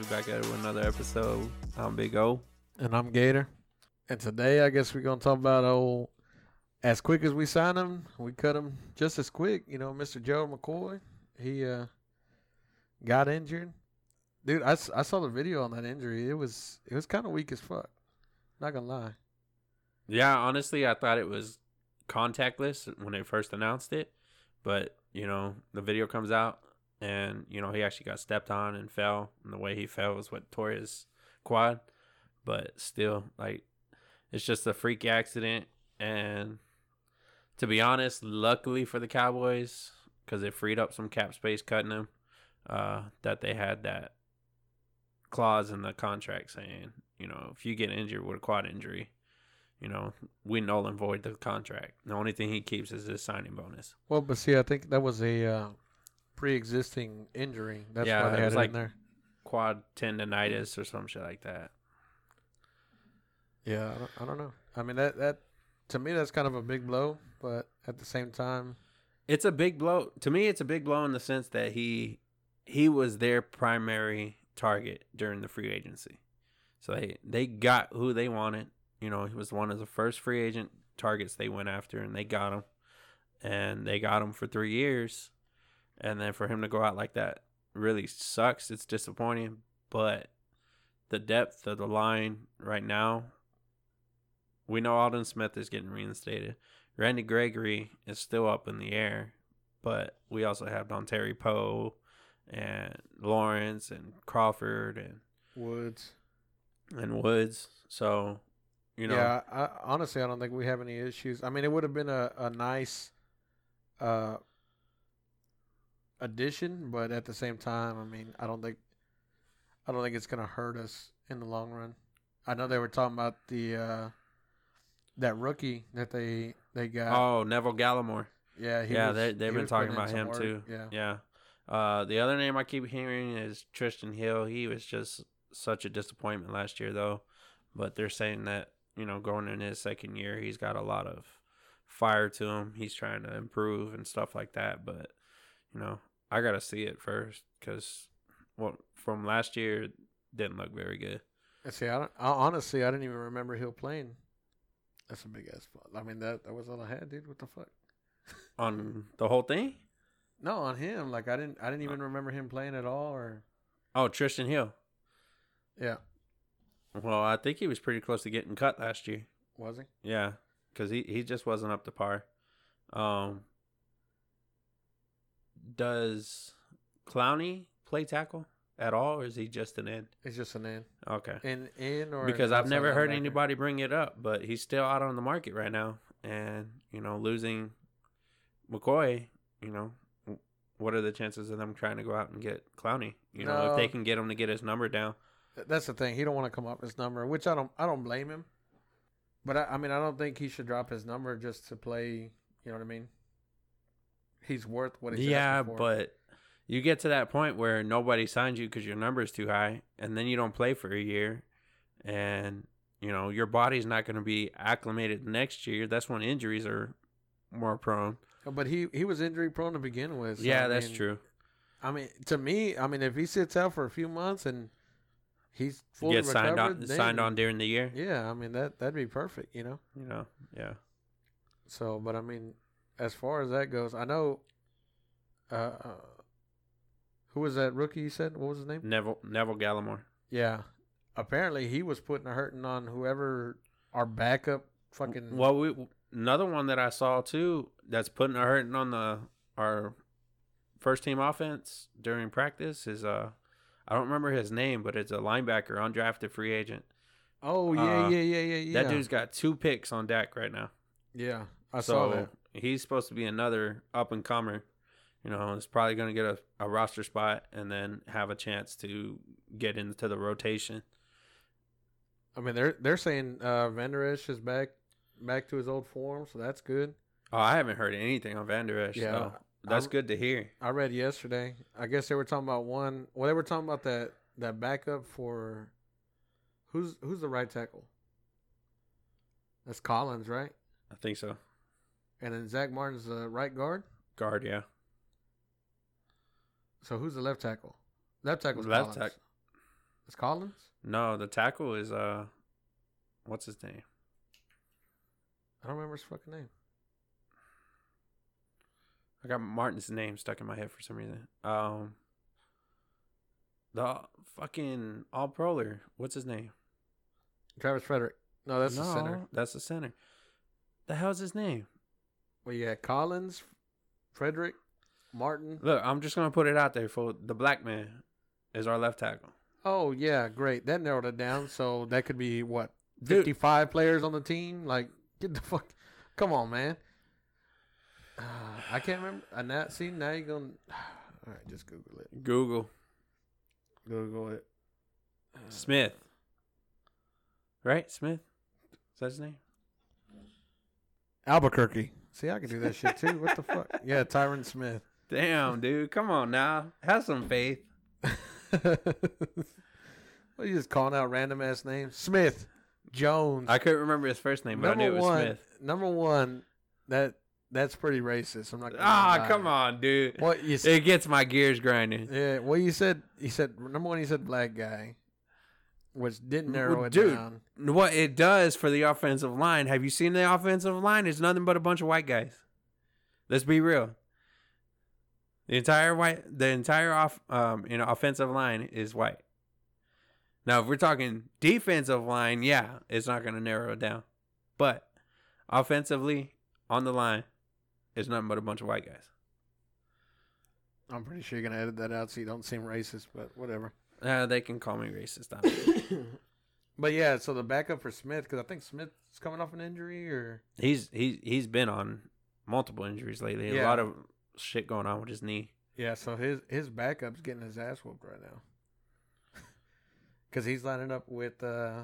podcast. We back at it with another episode. I'm Big O. And I'm Gator. And today, I guess we're gonna talk about old. As quick as we signed him, we cut him just as quick. You know, Mr. Joe McCoy. He uh, got injured. Dude, I, I saw the video on that injury. It was it was kind of weak as fuck. Not gonna lie. Yeah, honestly, I thought it was contactless when they first announced it, but you know, the video comes out, and you know he actually got stepped on and fell, and the way he fell was what tore his quad. But still, like, it's just a freak accident, and to be honest, luckily for the Cowboys, because it freed up some cap space cutting him, uh, that they had that clause in the contract saying, you know, if you get injured with a quad injury, you know, we null and void the contract. The only thing he keeps is his signing bonus. Well, but see, I think that was a uh, pre-existing injury. That's Yeah, why it they had was it like- in there. Quad tendonitis or some shit like that. Yeah, I don't, I don't know. I mean, that that to me that's kind of a big blow, but at the same time, It's a big blow to me. It's a big blow in the sense that he he was their primary target during the free agency, so they they got who they wanted. You know, he was one of the first free agent targets they went after, and they got him, and they got him for three years, and then for him to go out like that really sucks. It's disappointing, but the depth of the line right now, we know Aldon Smith is getting reinstated. Randy Gregory is still up in the air, but we also have Dontari Poe and Lawrence and Crawford and Woods. and Woods. So, you know, yeah, I, honestly, I don't think we have any issues. I mean, it would have been a, a nice uh, addition, but at the same time, I mean, I don't think I don't think it's gonna hurt us in the long run. I know they were talking about the uh, that rookie that they they got. oh Neville Gallimore. yeah, he yeah, was- they they've been talking about him work. too. Yeah, Yeah. Uh, the other name I keep hearing is Trysten Hill. He was just such a disappointment last year, though. But they're saying that you know going in his second year, he's got a lot of fire to him. He's trying to improve and stuff like that. But you know, I gotta see it first because well, from last year didn't look very good. See, I, don't, I honestly I didn't even remember Hill playing. That's a big ass. I mean that that was all I had, dude. What the fuck? On the whole thing, No, on him. Like I didn't I didn't even remember him playing at all. Or oh Trysten Hill. yeah, Well, I think he was pretty close to getting cut last year. was he? Yeah, because he, he just wasn't up to par. Um, does Clowney play tackle at all, or is he just an end? He's just an end. Okay, in, in or because I've never heard linebacker? anybody bring it up, but he's still out on the market right now, and you know losing McCoy, you know. What are the chances of them trying to go out and get Clowney? You know, if they can get him to get his number down. That's the thing. He don't want to come up his number, which I don't. I don't blame him. But I, I mean, I don't think he should drop his number just to play. You know what I mean? He's worth what he's yeah, but you get to that point where nobody signs you because your number is too high, and then you don't play for a year, and you know your body's not going to be acclimated next year. That's when injuries are more prone. Oh, but he he was injury prone to begin with. so, yeah, I that's mean, true. I mean, to me, I mean, if he sits out for a few months and he's fully Get signed on, recovered, then- signed on during the year. Yeah, I mean that that'd be perfect. You know. You know, yeah. So, but I mean, as far as that goes, I know. Uh, uh, who was that rookie? You said what was his name? Neville Neville Gallimore. Yeah, apparently he was putting a hurting on whoever our backup fucking. Well, we another one that I saw too that's putting a hurting on the our first team offense during practice is uh I don't remember his name, but it's a linebacker, undrafted free agent. oh yeah, uh, yeah, yeah, yeah, yeah. That dude's got two picks on deck right now. yeah, I so saw that. He's supposed to be another up and comer. You know, is probably going to get a, a roster spot and then have a chance to get into the rotation. I mean, they're they're saying uh, Van Der Esch is back back to his old form, so that's good. Oh, I haven't heard anything on Van Der Yeah, so that's I'm- good to hear. I read yesterday. I guess they were talking about one. Well, they were talking about that that backup for who's who's the right tackle. That's Collins, right? I think so. And then Zach Martin's the right guard. Guard, yeah. So who's the left tackle? Left tackle. Left Collins. tack- It's Collins. No, the tackle is uh, what's his name? I don't remember his fucking name. I got Martin's name stuck in my head for some reason. Um, the fucking all proler. What's his name? Travis Frederick. No, that's no, the center. That's the center. The hell's his name? Well, got Collins, Frederick, Martin. Look, I'm just gonna put it out there for the black man is our left tackle. Oh yeah, great. That narrowed it down. So that could be what Dude. fifty-five players on the team. Like, get the fuck. Come on, man. Uh, I can't remember. I now see now you're gonna. All right, just Google it. Google Google it. Smith. Right, Smith. Is that his name? Albuquerque. See, I can do that shit too. What the fuck? Yeah, Tyron Smith. Damn, dude. Come on now. Have some faith. what are you just calling out random ass names? Smith, Jones. I couldn't remember his first name, but I knew it was one. Smith. Number one. That that's pretty racist. I'm not. Ah, come on, dude. What you said? It gets my gears grinding. Yeah. Well, you said you said number one. You said black guy, which didn't narrow Well, it dude. down. What it does for the offensive line, have you seen the offensive line? It's nothing but a bunch of white guys. Let's be real. The entire white, the entire off, um, you know, offensive line is white. Now, if we're talking defensive line, yeah, it's not going to narrow it down. But offensively, on the line, it's nothing but a bunch of white guys. I'm pretty sure you're gonna edit that out so you don't seem racist, but whatever. Uh, they can call me racist. I don't know. but yeah, so the backup for Smith because I think Smith's coming off an injury or he's he's he's been on multiple injuries lately. A lot of shit going on with his knee. yeah, so his his backup's getting his ass whooped right now because he's lining up with uh,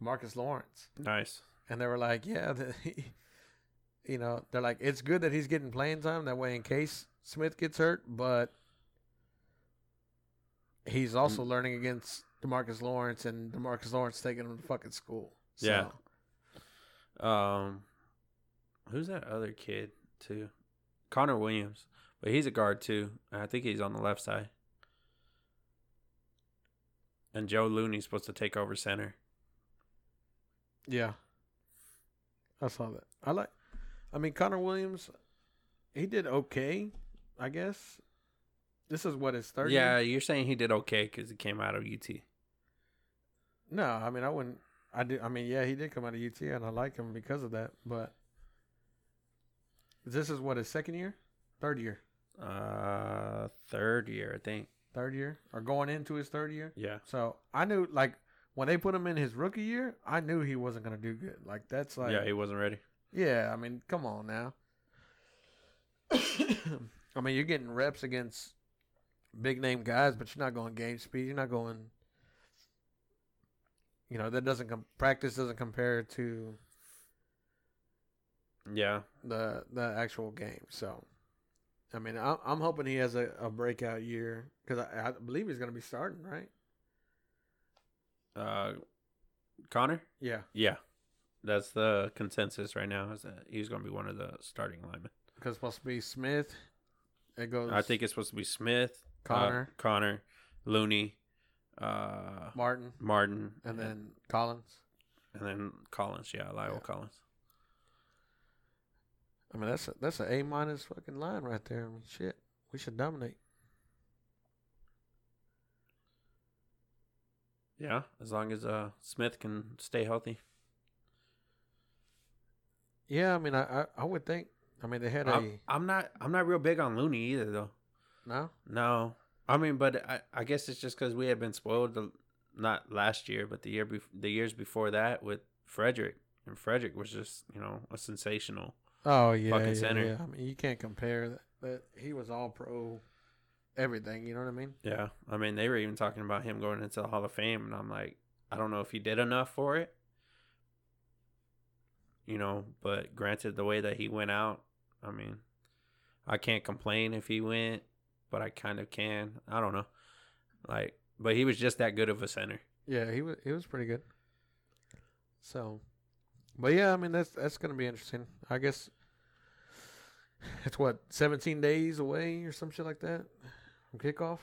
Marcus Lawrence. Nice. and they were like, "Yeah, the, you know, they're like, it's good that he's getting playing time that way in case Smith gets hurt, but he's Mm. also learning against Demarcus Lawrence, and Demarcus Lawrence taking him to fucking school." So, Yeah. Um, who's that other kid too? Connor Williams, but he's a guard too. I think he's on the left side. And Joe Looney's supposed to take over center. yeah, I saw that. I like. I mean, Connor Williams, he did okay, I guess. This is what his third. yeah, year? you're saying he did okay because he came out of UT. No, I mean, I wouldn't. I do. I mean, yeah, he did come out of UT, and I like him because of that. But this is what his second year, third year, Uh, third year, I think. third year, or going into his third year. Yeah. So I knew, like, when they put him in his rookie year, I knew he wasn't gonna do good. Like that's like, yeah, he wasn't ready. yeah. I mean, come on now. I mean, you're getting reps against big name guys, but you're not going game speed. You're not going. You know that doesn't com- practice doesn't compare to Yeah. the the actual game. So, I mean, I'm, I'm hoping he has a, a breakout year because I, I believe he's going to be starting, right? Uh, Connor. Yeah, Yeah, that's the consensus right now. Is that he's going to be one of the starting linemen. because it's supposed to be Smith. It goes. I think it's supposed to be Smith, uh, Connor, Connor, Looney, uh, Martin, Martin, and then Collins. and then Collins. Yeah, La'el Yeah. Collins. I mean, that's a, that's an A minus fucking line right there. I mean, shit, we should dominate. Yeah, as long as uh Smith can stay healthy. Yeah, I mean, I I, I would think. I mean, they had a I'm, I'm not. I'm not real big on Looney either, though. no. No, I mean, but I, I guess it's just because we had been spoiled. The, not last year, but the year bef- the years before that with Frederick, and Frederick was just you know a sensational. Oh yeah, Fucking yeah, center. yeah. I mean, you can't compare that. That he was all pro, everything. You know what I mean? Yeah, I mean they were even talking about him going into the Hall of Fame, and I'm like, I don't know if he did enough for it. You know, but granted, the way that he went out, I mean, I can't complain if he went, but I kind of can. I don't know, like, but he was just that good of a center. Yeah, he was he was pretty good. So, but yeah, I mean that's that's gonna be interesting. I guess it's what seventeen days away or some shit like that from kickoff.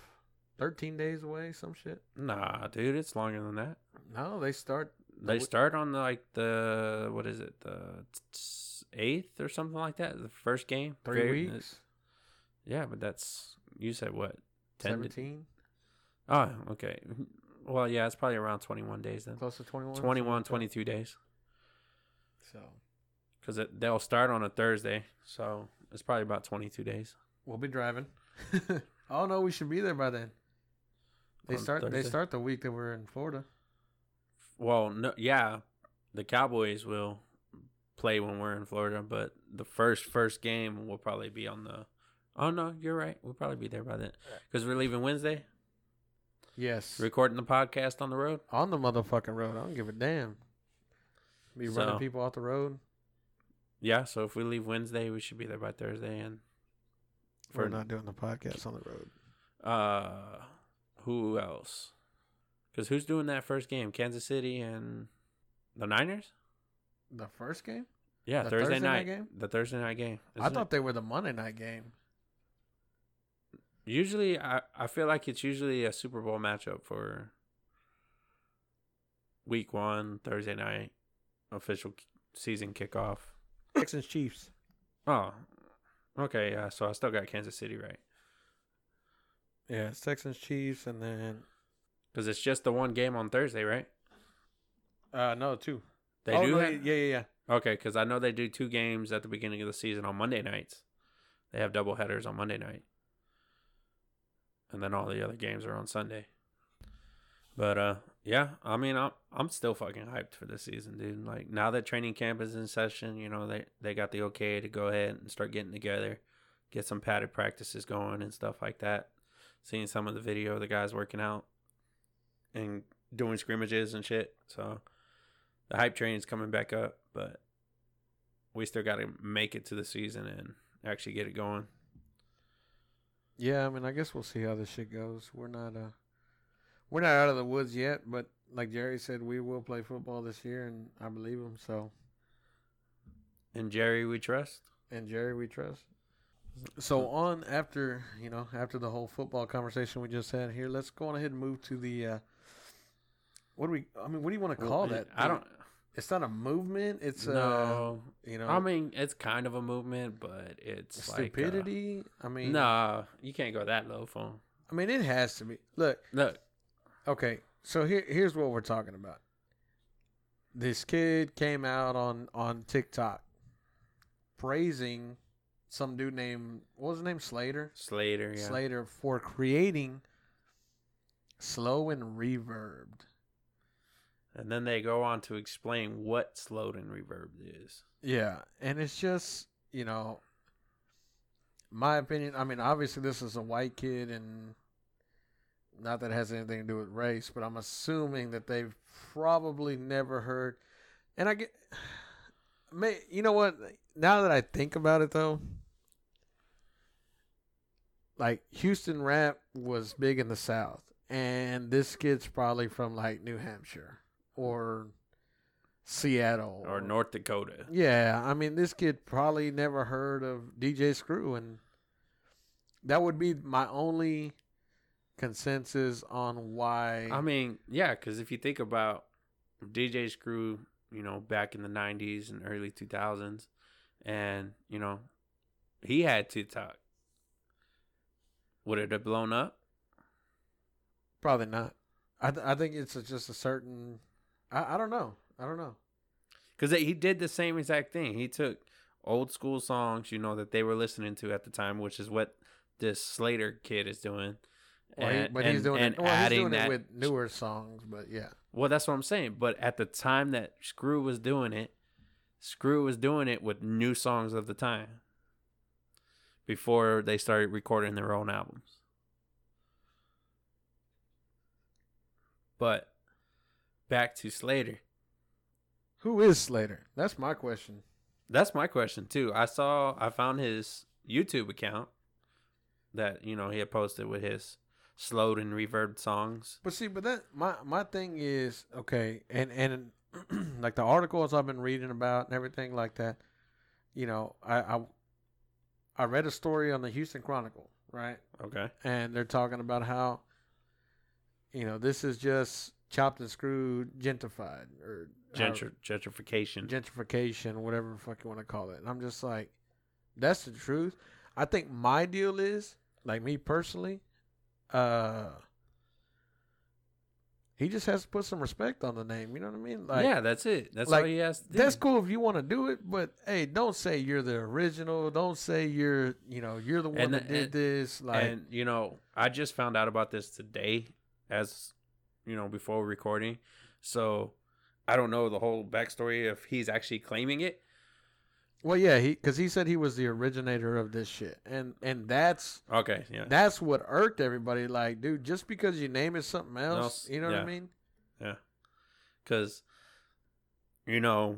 thirteen days away. Some shit. Nah, dude, it's longer than that. No, they start. They w- start on the, like the what is it, the eighth or something like that. The first game, Three Very- weeks. Yeah, but that's you said what? 10 to- Seventeen. Oh, okay. Well, yeah, it's probably around twenty one days then. Close to 21. 21, 22 days. So Because they'll start on a Thursday, so it's probably about twenty two days. we'll be driving. oh no, we should be there by then. They On start. They start the week that we're in Florida. Well, no, yeah, the Cowboys will play when we're in Florida, but the first first game will probably be on the. Oh no, you're right. We'll probably be there by then because we're leaving Wednesday, Yes. recording the podcast on the road. on the motherfucking road. I don't give a damn. Be running people off the road. Yeah, so if we leave Wednesday, we should be there by Thursday. And We're for not doing the podcast on the road. uh, who else? Because who's doing that first game? Kansas City and the Niners. The first game? Yeah, Thursday, Thursday night game? The Thursday night game. I Isn't it? thought they were the Monday night game. Usually, I, I feel like it's usually a Super Bowl matchup for week one, Thursday night, official season kickoff. Texans Chiefs. Oh, okay. Yeah, so I still got Kansas City right Yeah, it's Texans Chiefs, and then because it's just the one game on Thursday, right? uh no two. They oh, do no, yeah, yeah, yeah. Okay, because I know they do two games at the beginning of the season on Monday nights. They have double headers on Monday night, and then all the other games are on Sunday. But uh, yeah, I mean, I'm I'm still fucking hyped for this season, dude. Like now that training camp is in session, you know they they got the okay to go ahead and start getting together, get some padded practices going and stuff like that. Seeing some of the video of the guys working out and doing scrimmages and shit. So the hype train is coming back up, but we still got to make it to the season and actually get it going. Yeah, I mean, I guess we'll see how this shit goes. We're not uh, we're not out of the woods yet, but like Jerry said, we will play football this year, and I believe him. So, And Jerry, we trust. and Jerry, we trust. So on after you know after the whole football conversation we just had here, let's go on ahead and move to the. Uh, what do we? I mean, what do you want to call that? I don't It's not a movement. It's uh, know. you know, I mean, it's kind of a movement, but it's stupidity. I Like, mean, uh, nah, you can't go that low, phone. I mean, it has to be. Look, Look, Okay, so here here's what we're talking about. This kid came out on on TikTok praising some dude named what was his name Slater Slater, yeah. Slater for creating slow and reverbed. And then they go on to explain what slowed and reverb is. Yeah, and it's just you know, my opinion. I mean, obviously this is a white kid, and not that it has anything to do with race, but I'm assuming that they've probably never heard. And I get, may you know what? Now that I think about it, though, like Houston rap was big in the South, and this kid's probably from like New Hampshire or Seattle Or North Dakota. yeah, I mean, this kid probably never heard of DJ Screw, and that would be my only consensus on why. I mean, yeah, because if you think about DJ Screw, you know, back in the 90s and early 2000s, and, you know, he had TikTok. Would it have blown up? probably not. I th- I think it's a, just a certain. I, I don't know. I don't know. Because he did the same exact thing. He took old school songs, you know, that they were listening to at the time, which is what this Slater kid is doing. Well, he- And- but he's doing and it. Well, he's adding doing that- it with newer songs, but yeah. Well, that's what I'm saying. But at the time that Screw was doing it, Screw was doing it with new songs of the time before they started recording their own albums. But back to Slater. Who is Slater? That's my question. That's my question too. I saw I found his YouTube account that, you know, he had posted with his slowed and reverbed songs. But see, but that my my thing is okay, and and like the articles I've been reading about and everything like that. You know, I I, I read a story on the Houston Chronicle, right? Okay. And they're talking about how you know, this is just chopped and screwed, gentrified or Gentr- gentrification. gentrification, whatever the fuck you want to call it. And I'm just like, that's the truth. I think my deal is, like me personally, uh he just has to put some respect on the name. You know what I mean? Like, yeah, that's it. That's like, all he has to do. that's cool if you want to do it, but hey, don't say you're the original. Don't say you're, you know, you're the one And that did and- this. Like, and you know, I just found out about this today, as you know, before recording. So I don't know the whole backstory if he's actually claiming it. well, yeah, he because he said he was the originator of this shit, and and that's Okay, yeah, that's what irked everybody. Like, dude, just because you name it something else, Else, you know what. I mean? Yeah, because you know,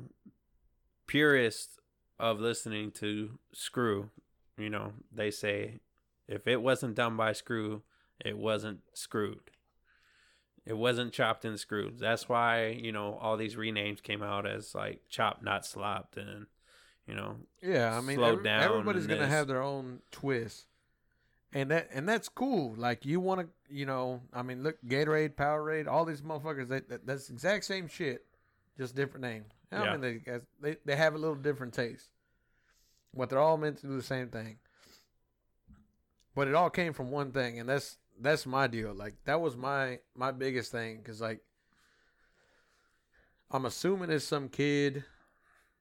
purists of listening to Screw, you know, they say if it wasn't done by Screw, it wasn't screwed. It wasn't chopped and screwed. That's why you know all these renames came out as like chopped, not slopped, and you know Yeah, I mean, Slow every- down everybody's gonna have their own twist, and that and that's cool. Like you want to, you know, I mean, look, Gatorade, Powerade, all these motherfuckers. They, that, that's exact same shit, just different name. I Yeah. mean, they, guys- they they have a little different taste, but they're all meant to do the same thing. But it all came from one thing, and that's that's my deal. Like that was my my biggest thing, because like I'm assuming it's some kid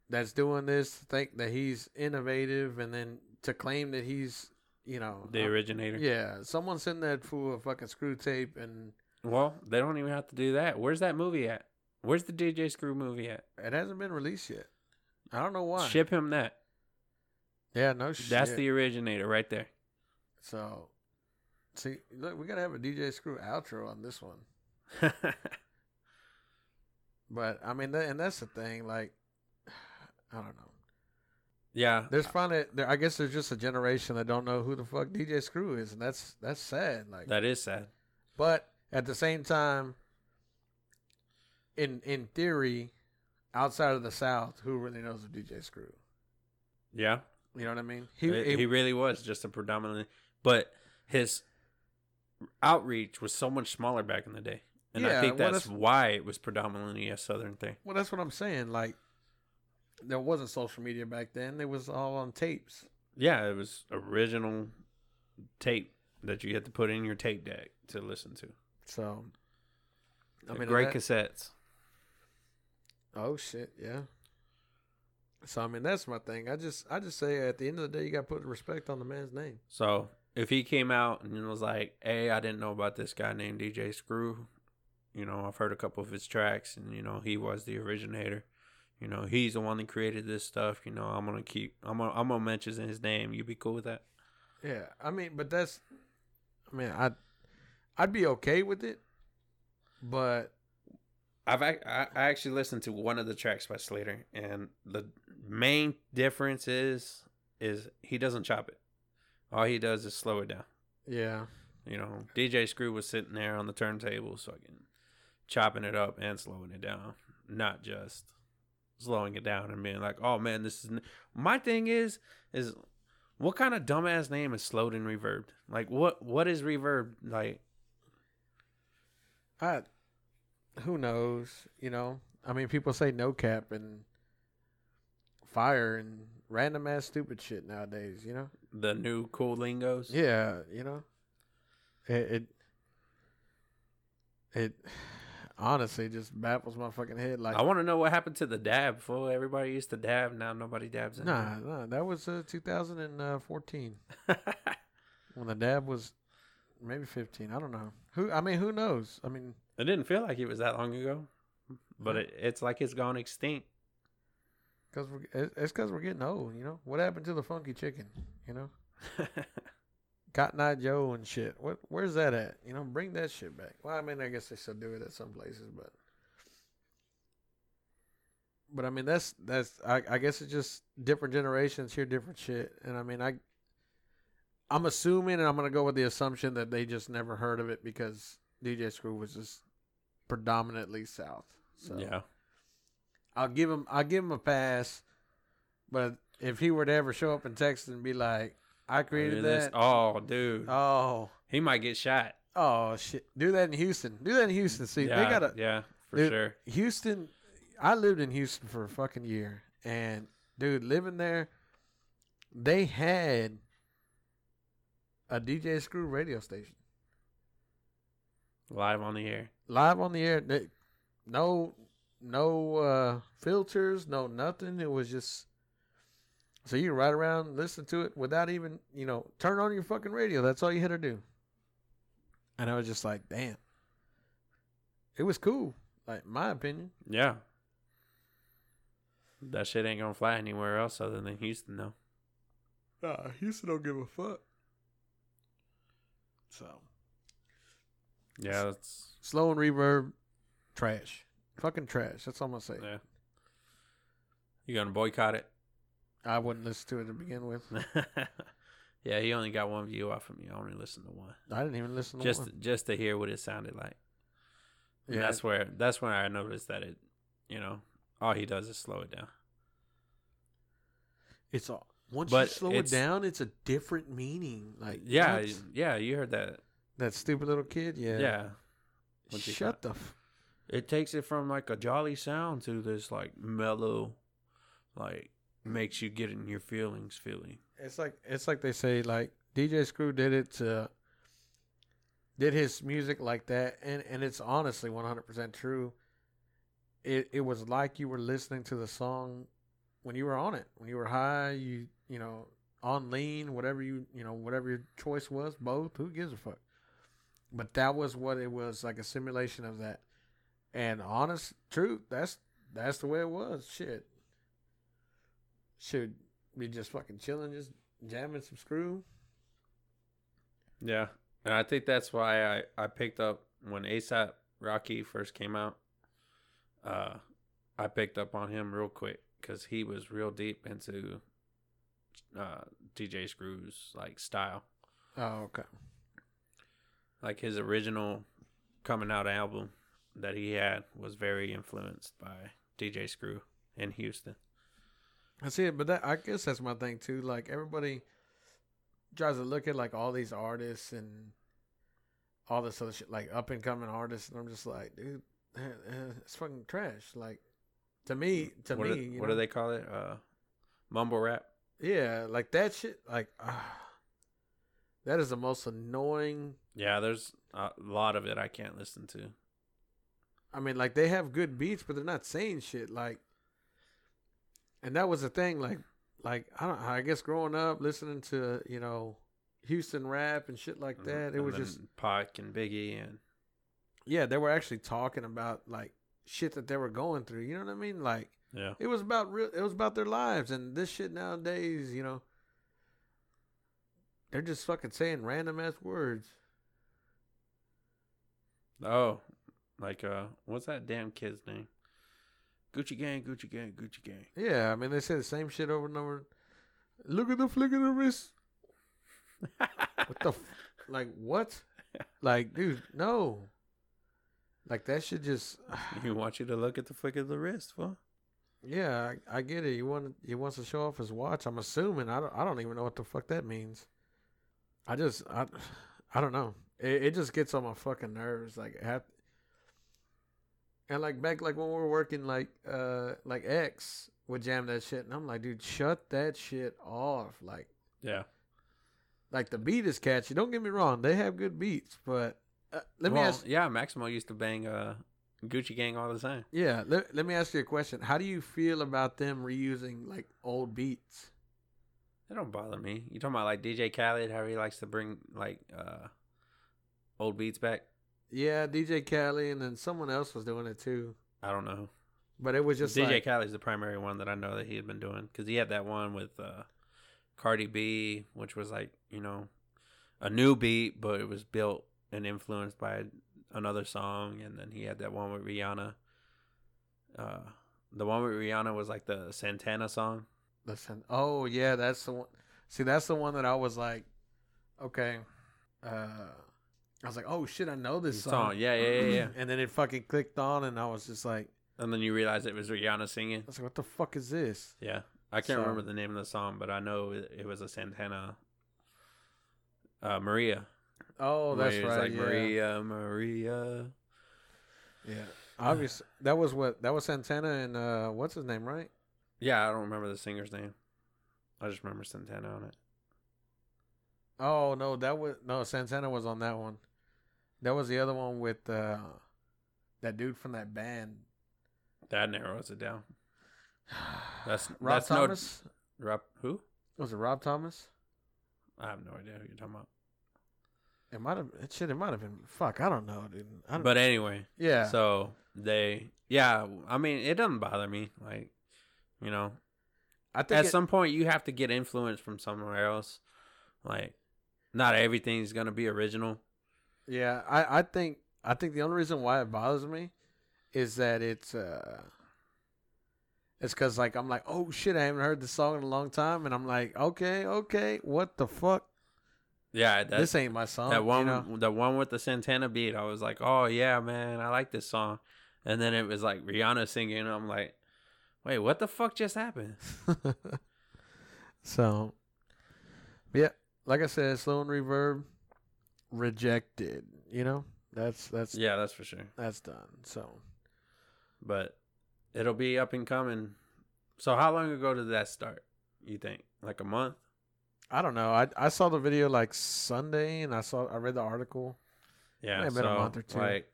that's doing this to think that he's innovative, and then to claim that he's you know the originator. yeah, someone sent that fool a fucking screw tape, and Well, they don't even have to do that. Where's that movie at? Where's the DJ Screw movie at? it hasn't been released yet. I don't know why. Ship him that. Yeah, no shit. That's the originator right there. so. See, look, we gotta have a DJ Screw outro on this one. But I mean, and that's the thing. Like, I don't know. yeah, There's finally, there, I guess there's just a generation that don't know who the fuck DJ Screw is, and that's that's sad. Like, that is sad. but at the same time, in in theory, outside of the South, who really knows of DJ Screw? Yeah, You know what I mean? he, he, really was just a predominantly, but his outreach was so much smaller back in the day, and Yeah, I think well, that's, that's- why it was predominantly a southern thing. well, that's what I'm saying. Like, there wasn't social media back then. It was all on tapes. Yeah, it was original tape that you had to put in your tape deck to listen to. So, I mean, great that- cassettes. Oh shit, yeah. So I mean that's my thing. I just I just say at the end of the day you gotta put respect on the man's name. So if he came out and was like, "Hey, I didn't know about this guy named DJ Screw," you know, I've heard a couple of his tracks, and you know, he was the originator. You know, he's the one that created this stuff. You know, I'm gonna keep, I'm gonna, I'm gonna mention his name. You'd be cool with that? Yeah, I mean, but that's, I mean, I, I'd be okay with it, but I've I, I actually listened to one of the tracks by Slater, and the main difference is is he doesn't chop it. All he does is slow it down. yeah, You know, DJ Screw was sitting there on the turntables, fucking chopping it up and slowing it down, not just slowing it down and being like, "Oh man, this is." N-. My thing is, is what kind of dumbass name is slowed and reverbed? Like, what what is reverb like? I, who knows? You know, I mean, people say no cap and fire and random ass stupid shit nowadays. You know, The new cool lingos. yeah, you know, it, it, it honestly just baffles my fucking head. Like, I want to know what happened to the dab. Before everybody used to dab, now nobody dabs Nah, anymore. nah, that was uh, 2014 when the dab was maybe 15. I don't know. Who? I mean, who knows? I mean, it didn't feel like it was that long ago, but it, it's like it's gone extinct. Because we're it's because we're getting old. You know what happened to the funky chicken? You know, Cotton Eye Joe and shit. What? Where's that at? You know, bring that shit back. Well, I mean, I guess they still do it at some places, but. But I mean that's that's I, I guess it's just different generations hear different shit, and I mean I I'm assuming, and I'm gonna go with the assumption that they just never heard of it because DJ Screw was just predominantly South. So yeah. I'll give him I'll give him a pass, but if he were to ever show up in Texas and be like, "I oh, created This- that," Oh, dude. oh, He might get shot. Oh shit! Do that in Houston. Do that in Houston. See, yeah, they got a yeah, for Dude, sure. Houston. I lived in Houston for a fucking year, and dude, living there, they had a DJ Screw radio station Live on the air. live on the air. They, no, no uh, filters, no nothing. It was just so you ride around, listen to it without even you know turn on your fucking radio. That's all you had to do. And I was just like, damn, it was cool. Like my opinion. Yeah. That shit ain't gonna fly anywhere else other than Houston, though. Nah, Houston don't give a fuck. So Yeah, that's slow and reverb, trash, fucking trash. That's all I'm gonna say. yeah. You gonna boycott it? I wouldn't listen to it to begin with. yeah, he only got one view off of me. I only listened to one, I didn't even listen to just one. just to hear what it sounded like. And Yeah, that's where that's when I noticed that it, you know, all he does is slow it down. it's all. Once But you slow it down, it's a different meaning. Like Yeah, yeah, you heard that. that stupid little kid. Yeah, Yeah. What's he Shut the. F- It takes it from like a jolly sound to this like mellow, like makes you get in your feelings feeling. it's like it's like they say like DJ Screw did it to. Did his music like that, and and it's honestly one hundred percent true. It it was like you were listening to the song when you were on it, when you were high, you you know on lean, whatever you you know whatever your choice was, both. Who gives a fuck? But that was what it was like a simulation of that. And honest truth, that's that's the way it was. Shit, should be just fucking chilling, just jamming some screw. Yeah, and I think that's why I I picked up when ASAP Rocky first came out. Uh, I picked up on him real quick because he was real deep into uh DJ Screw's like style, Oh, okay. like his original coming out album that he had was very influenced by DJ Screw in Houston. I see it, but that I guess that's my thing too. Like everybody tries to look at like all these artists and all this other shit, like up and coming artists, and I'm just like, dude, it's fucking trash. Like to me, to what me, do, what know? do they call it? Uh, mumble rap. Yeah, like that shit. Like ah, that is the most annoying. Yeah, there's a lot of it I can't listen to. I mean, like they have good beats, but they're not saying shit. Like, and that was the thing. Like, like I don't. I guess growing up listening to you know Houston rap and shit like mm-hmm. that, it And was just Pac and Biggie and yeah. They were actually talking about like shit that they were going through. You know what I mean? Like yeah. it was about real. It was about their lives, and this shit nowadays, you know, they're just fucking saying random ass words. Oh, like uh, what's that damn kid's name? Gucci Gang, Gucci Gang, Gucci Gang. Yeah, I mean they say the same shit over and over. Look at the flick of the wrist. What the f- like what? Like, dude, no. Like that should just he want you to look at the flick of the wrist, fool. yeah, I, I get it. You want he wants to show off his watch. I'm assuming. I don't I don't even know what the fuck that means. I just I I don't know. It, it just gets on my fucking nerves. Like have, and like back like when we were working like uh like X would jam that shit and I'm like, dude, shut that shit off. Like Yeah. like the beat is catchy. Don't get me wrong, they have good beats, but uh, let me ask. Yeah, Maximo used to bang uh, Gucci Gang all the time. Yeah, let, let me ask you a question. How do you feel about them reusing like old beats? They don't bother me. You talking about like DJ Khaled, how he likes to bring like uh, old beats back? Yeah, DJ Khaled and then someone else was doing it too, I don't know. but it was just DJ like Khaled's the primary one that I know that he had been doing because he had that one with uh, Cardi B, which was like you know a new beat, but it was built and influenced by another song, and then he had that one with Rihanna. Uh, the one with Rihanna was like the Santana song. listen. Oh yeah, that's the one. See, that's the one that I was like, okay. Uh, I was like, oh shit, I know this song. song, yeah, yeah, yeah, yeah. and then it fucking clicked on, and I was just like, And then you realize it was Rihanna singing. I was like, what the fuck is this? Yeah, I can't So- remember the name of the song, but I know it, it was a Santana. Uh, Maria. Oh, that's it's right. Like yeah. Maria, Maria. Yeah. Obviously, that was what that was Santana and uh, what's his name, right? Yeah, I don't remember the singer's name. I just remember Santana on it. Oh no, that was no Santana was on that one. That was the other one with uh, that dude from that band. That narrows it down. That's Rob that's Thomas. no Rob. Who? Was it Rob Thomas? I have no idea who you're talking about. It might have. It shit. It might have been. Fuck. I don't know, dude. I don't, But anyway, yeah. so they, yeah. I mean, it doesn't bother me. Like, you know, I think at it- some point you have to get influence from somewhere else. Like, not everything's gonna be original. Yeah, I, I think I think the only reason why it bothers me is that it's uh it's cause like I'm like, oh shit, I haven't heard this song in a long time and I'm like, okay, okay, what the fuck? Yeah, that this ain't my song. that one, you know? the one with the Santana beat. I was like, oh yeah, man, I like this song. And then it was like Rihanna singing. And I'm like, wait, what the fuck just happened? so yeah, like I said, slow and reverb rejected, you know? That's that's Yeah, that's for sure. that's done. So But it'll be up and coming. So how long ago did that start? You think like a month? I don't know. I I saw the video like Sunday and I saw I read the article. Yeah, have been a so, month or two. Like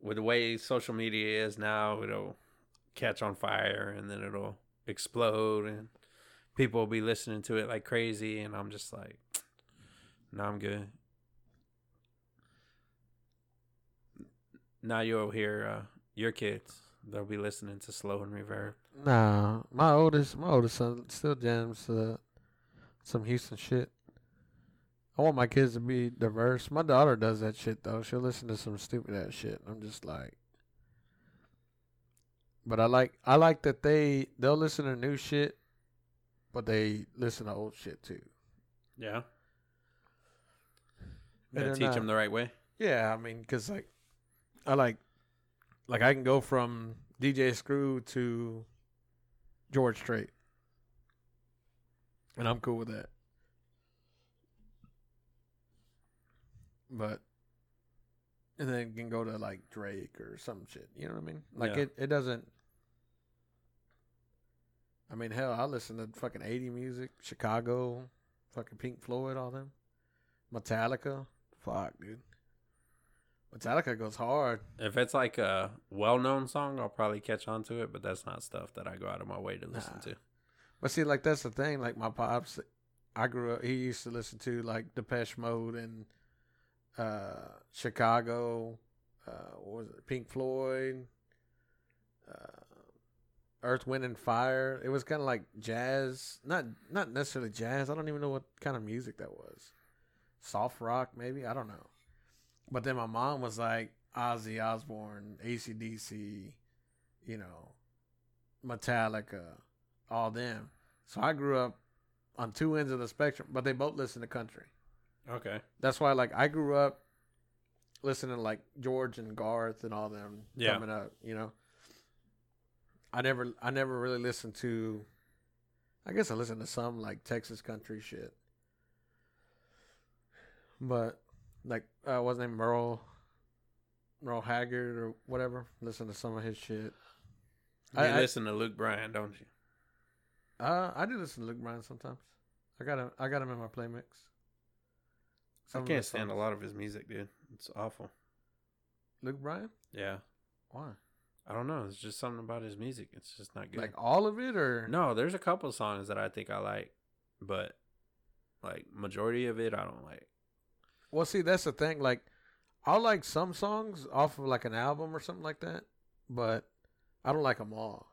with the way social media is now, it'll catch on fire and then it'll explode and people will be listening to it like crazy and I'm just like no, I'm good. Now you'll hear uh, your kids. They'll be listening to slow and reverb. Nah, my oldest, my oldest son still jams uh, some Houston shit. I want my kids to be diverse. My daughter does that shit though. She'll listen to some stupid ass shit. I'm just like, but I like, I like that they they'll listen to new shit, but they listen to old shit too. Yeah. And Gotta teach not- them the right way. Yeah, I mean, cause like, I like, like I can go from DJ Screw to George Strait, and I'm cool with that. But, and then can go to like Drake or some shit. You know what I mean? Like Yeah. it, it doesn't. I mean, hell, I listen to fucking eighty music, Chicago, fucking Pink Floyd, all them, Metallica. Fuck, dude. Metallica goes hard. If it's like a well-known song, I'll probably catch on to it, but that's not stuff that I go out of my way to listen Nah. to. But see, like that's the thing. Like my pops, I grew up. He used to listen to like Depeche Mode and uh, Chicago. Uh, what was it? Pink Floyd. Uh, Earth, Wind, and Fire. It was kind of like jazz, not not necessarily jazz. I don't even know what kind of music that was. Soft rock, maybe. I don't know. But then my mom was like Ozzy Osbourne, ACDC, you know, Metallica, all them. So I grew up on two ends of the spectrum, but they both listen to country. Okay. That's why, like, I grew up listening to like George and Garth and all them Yeah. coming up. You know, I never, I never really listened to. I guess I listened to some like Texas country shit, but like, uh, what's his name, Merle, Merle Haggard or whatever. Listen to some of his shit. You I- I- listen to Luke Bryan, don't you? Uh, I do listen to Luke Bryan sometimes. I got him. I got him in my play mix. Some I can't stand a lot of his music, dude. It's awful. Luke Bryan. Yeah. Why? I don't know. It's just something about his music. It's just not good. Like all of it, or no, there's a couple songs that I think I like, but like majority of it I don't like. Well, see, that's the thing. Like, I like some songs off of like an album or something like that, but I don't like them all.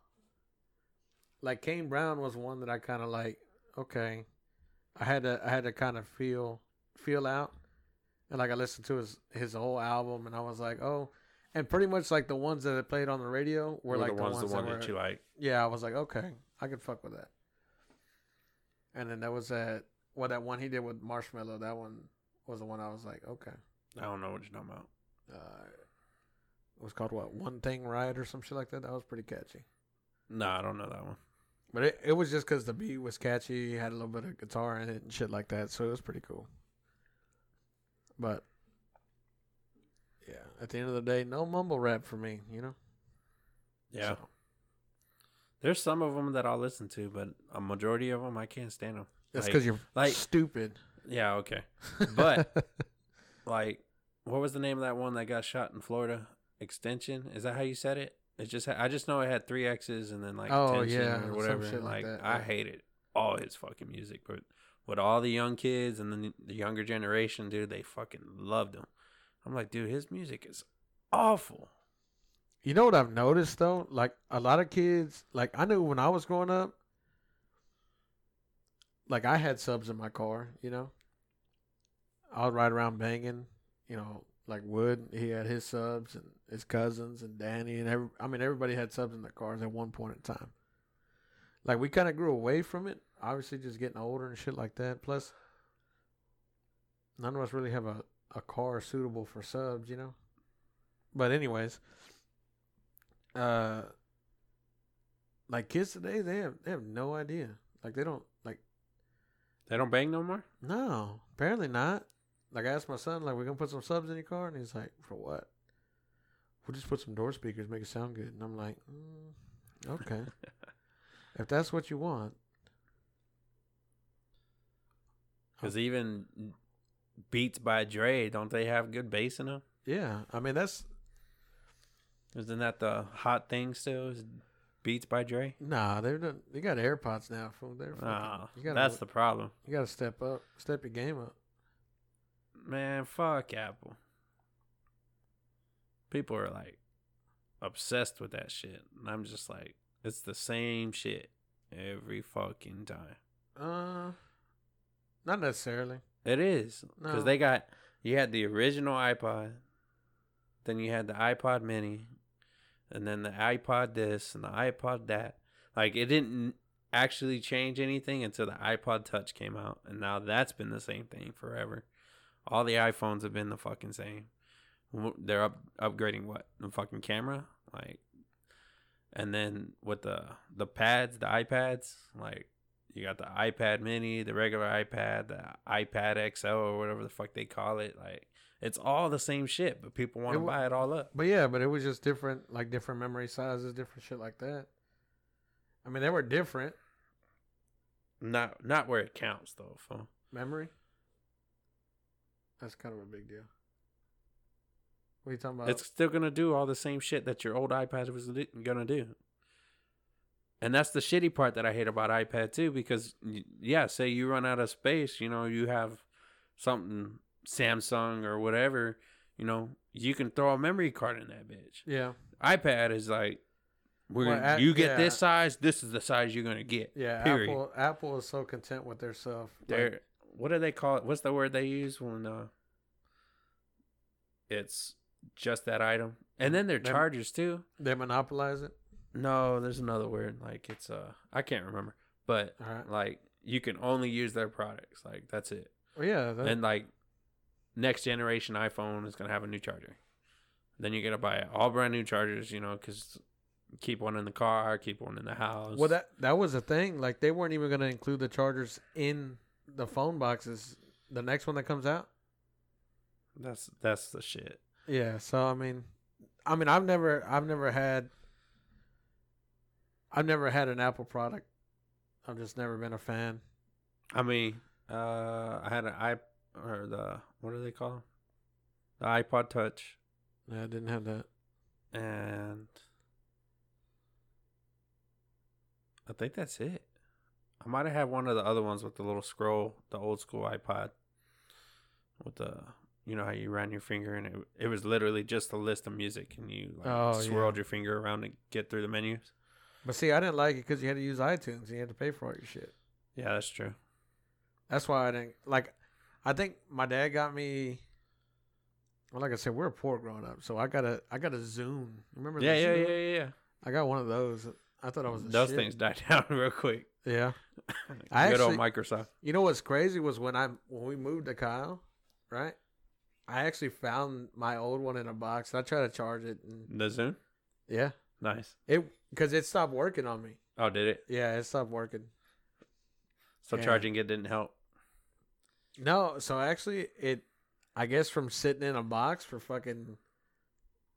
Like Kane Brown was one that I kind of like. Okay, I had to I had to kind of feel feel out, and like I listened to his his whole album, and I was like, oh, and pretty much like the ones that I played on the radio were Were like the ones, the one that, that you like. yeah, I was like, okay, I could fuck with that. And then there was that, well, that one he did with Marshmello. That one was the one I was like, okay. I don't know what you're talking about. Uh, it was called what? One Thing Right or some shit like that. That was pretty catchy. No, I don't know that one. But it, it was just because the beat was catchy, had a little bit of guitar in it and shit like that. So it was pretty cool. But yeah, at the end of the day, no mumble rap for me. You know. Yeah. So, There's some of them that I'll listen to, but a majority of them I can't stand them. that's Like- because you're like- stupid. Yeah, okay. But- Like, what was the name of that one that got shot in Florida? Extension? Is that how you said it? It just ha- I just know it had three X's and then like Oh, tension yeah, or whatever. shit like like that, I yeah. hated all his fucking music, but with all the young kids and the, the younger generation, dude, they fucking loved him. I'm like, dude, his music is awful. You know what I've noticed though? Like a lot of kids, like I knew when I was growing up, like I had subs in my car, you know. I would ride around banging, you know, like Wood, he had his subs and his cousins and Danny and every I mean everybody had subs in their cars at one point in time. Like we kind of grew away from it, obviously just getting older and shit like that. Plus none of us really have a a car suitable for subs, you know. But anyways, uh like kids today they have they have no idea like they don't They don't bang no more? no apparently not. Like i asked my son like we're gonna put some subs in your car? And he's like for what? We'll just put some door speakers make it sound good. And i'm like mm, okay. If that's what you want. Because even Beats by Dre, don't they have good bass in them? yeah i mean that's Isn't that the hot thing still? Is Beats by Dre? nah they're done, they got airpods now from there Ah, you gotta that's the problem. you gotta step up step your game up Man, fuck Apple. People are like obsessed with that shit. And I'm just like, it's the same shit every fucking time. uh not necessarily It is. Because No. they got, you had the original iPod, then you had the iPod mini, and then the iPod this and the iPod that. Like, it didn't actually change anything until the iPod Touch came out. And now that's been the same thing forever. All the iPhones have been the fucking same. They're up, upgrading what? The fucking camera? Like, and then with the the pads, the iPads, like you got the iPad mini, the regular iPad, the iPad XL or whatever the fuck they call it. Like it's all the same shit, but people want to buy it all up. But yeah, but it was just different, like different memory sizes, different shit like that. I mean, they were different Not not where it counts though. fool. memory. That's kind of a big deal. What are you talking about? It's still gonna do all the same shit that your old iPad was gonna do. And that's the shitty part that I hate about iPad too, because yeah, say you run out of space, you know, you have something Samsung or whatever, you know, you can throw a memory card in that bitch. yeah, iPad is like, we're Well, gonna, at- you get yeah. this size, this is the size you're gonna get. yeah. Period. Apple, Apple is so content with their stuff. They're what do they call it? What's the word they use when uh, it's just that item? And then their chargers too. they monopolize it. No, there's another word. Like it's uh, I can't remember, but right. like you can only use their products. Like that's it. Well, yeah. That, and like next generation iPhone is gonna have a new charger. Then you gotta buy all brand new chargers, you know, because keep one in the car, keep one in the house. well, that that was the thing. Like they weren't even going to include the chargers in the phone boxes. The next one that comes out. that's that's the shit. Yeah, so I mean, I mean, I've never, I've never had, I've never had an Apple product. I've just never been a fan. I mean, uh, I had an i or the what do they call the iPod Touch, Yeah, I didn't have that. and I think that's it. I might have had one of the other ones with the little scroll, the old school iPod, with the you know how you ran your finger and it it was literally just a list of music and you like Oh, swirled yeah. your finger around to get through the menus. But see, I didn't like it because you had to use iTunes. and You had to pay for all your shit. Yeah, that's true. That's why I didn't like. I think my dad got me. Well, like I said, we're poor growing up, so I got a, I got a Zune. Remember? Yeah, yeah, Zune? yeah, yeah, yeah. I got one of those. I thought I was Those shit. things died down real quick. Yeah. I Good old Microsoft. You know what's crazy was when I when we moved to Kyle, right? I actually found my old one in a box. I tried to charge it, and The Zune? yeah, Nice. it because it stopped working on me. Oh, did it? Yeah, it stopped working. So Yeah. charging it didn't help. No, so actually, it I guess from sitting in a box for fucking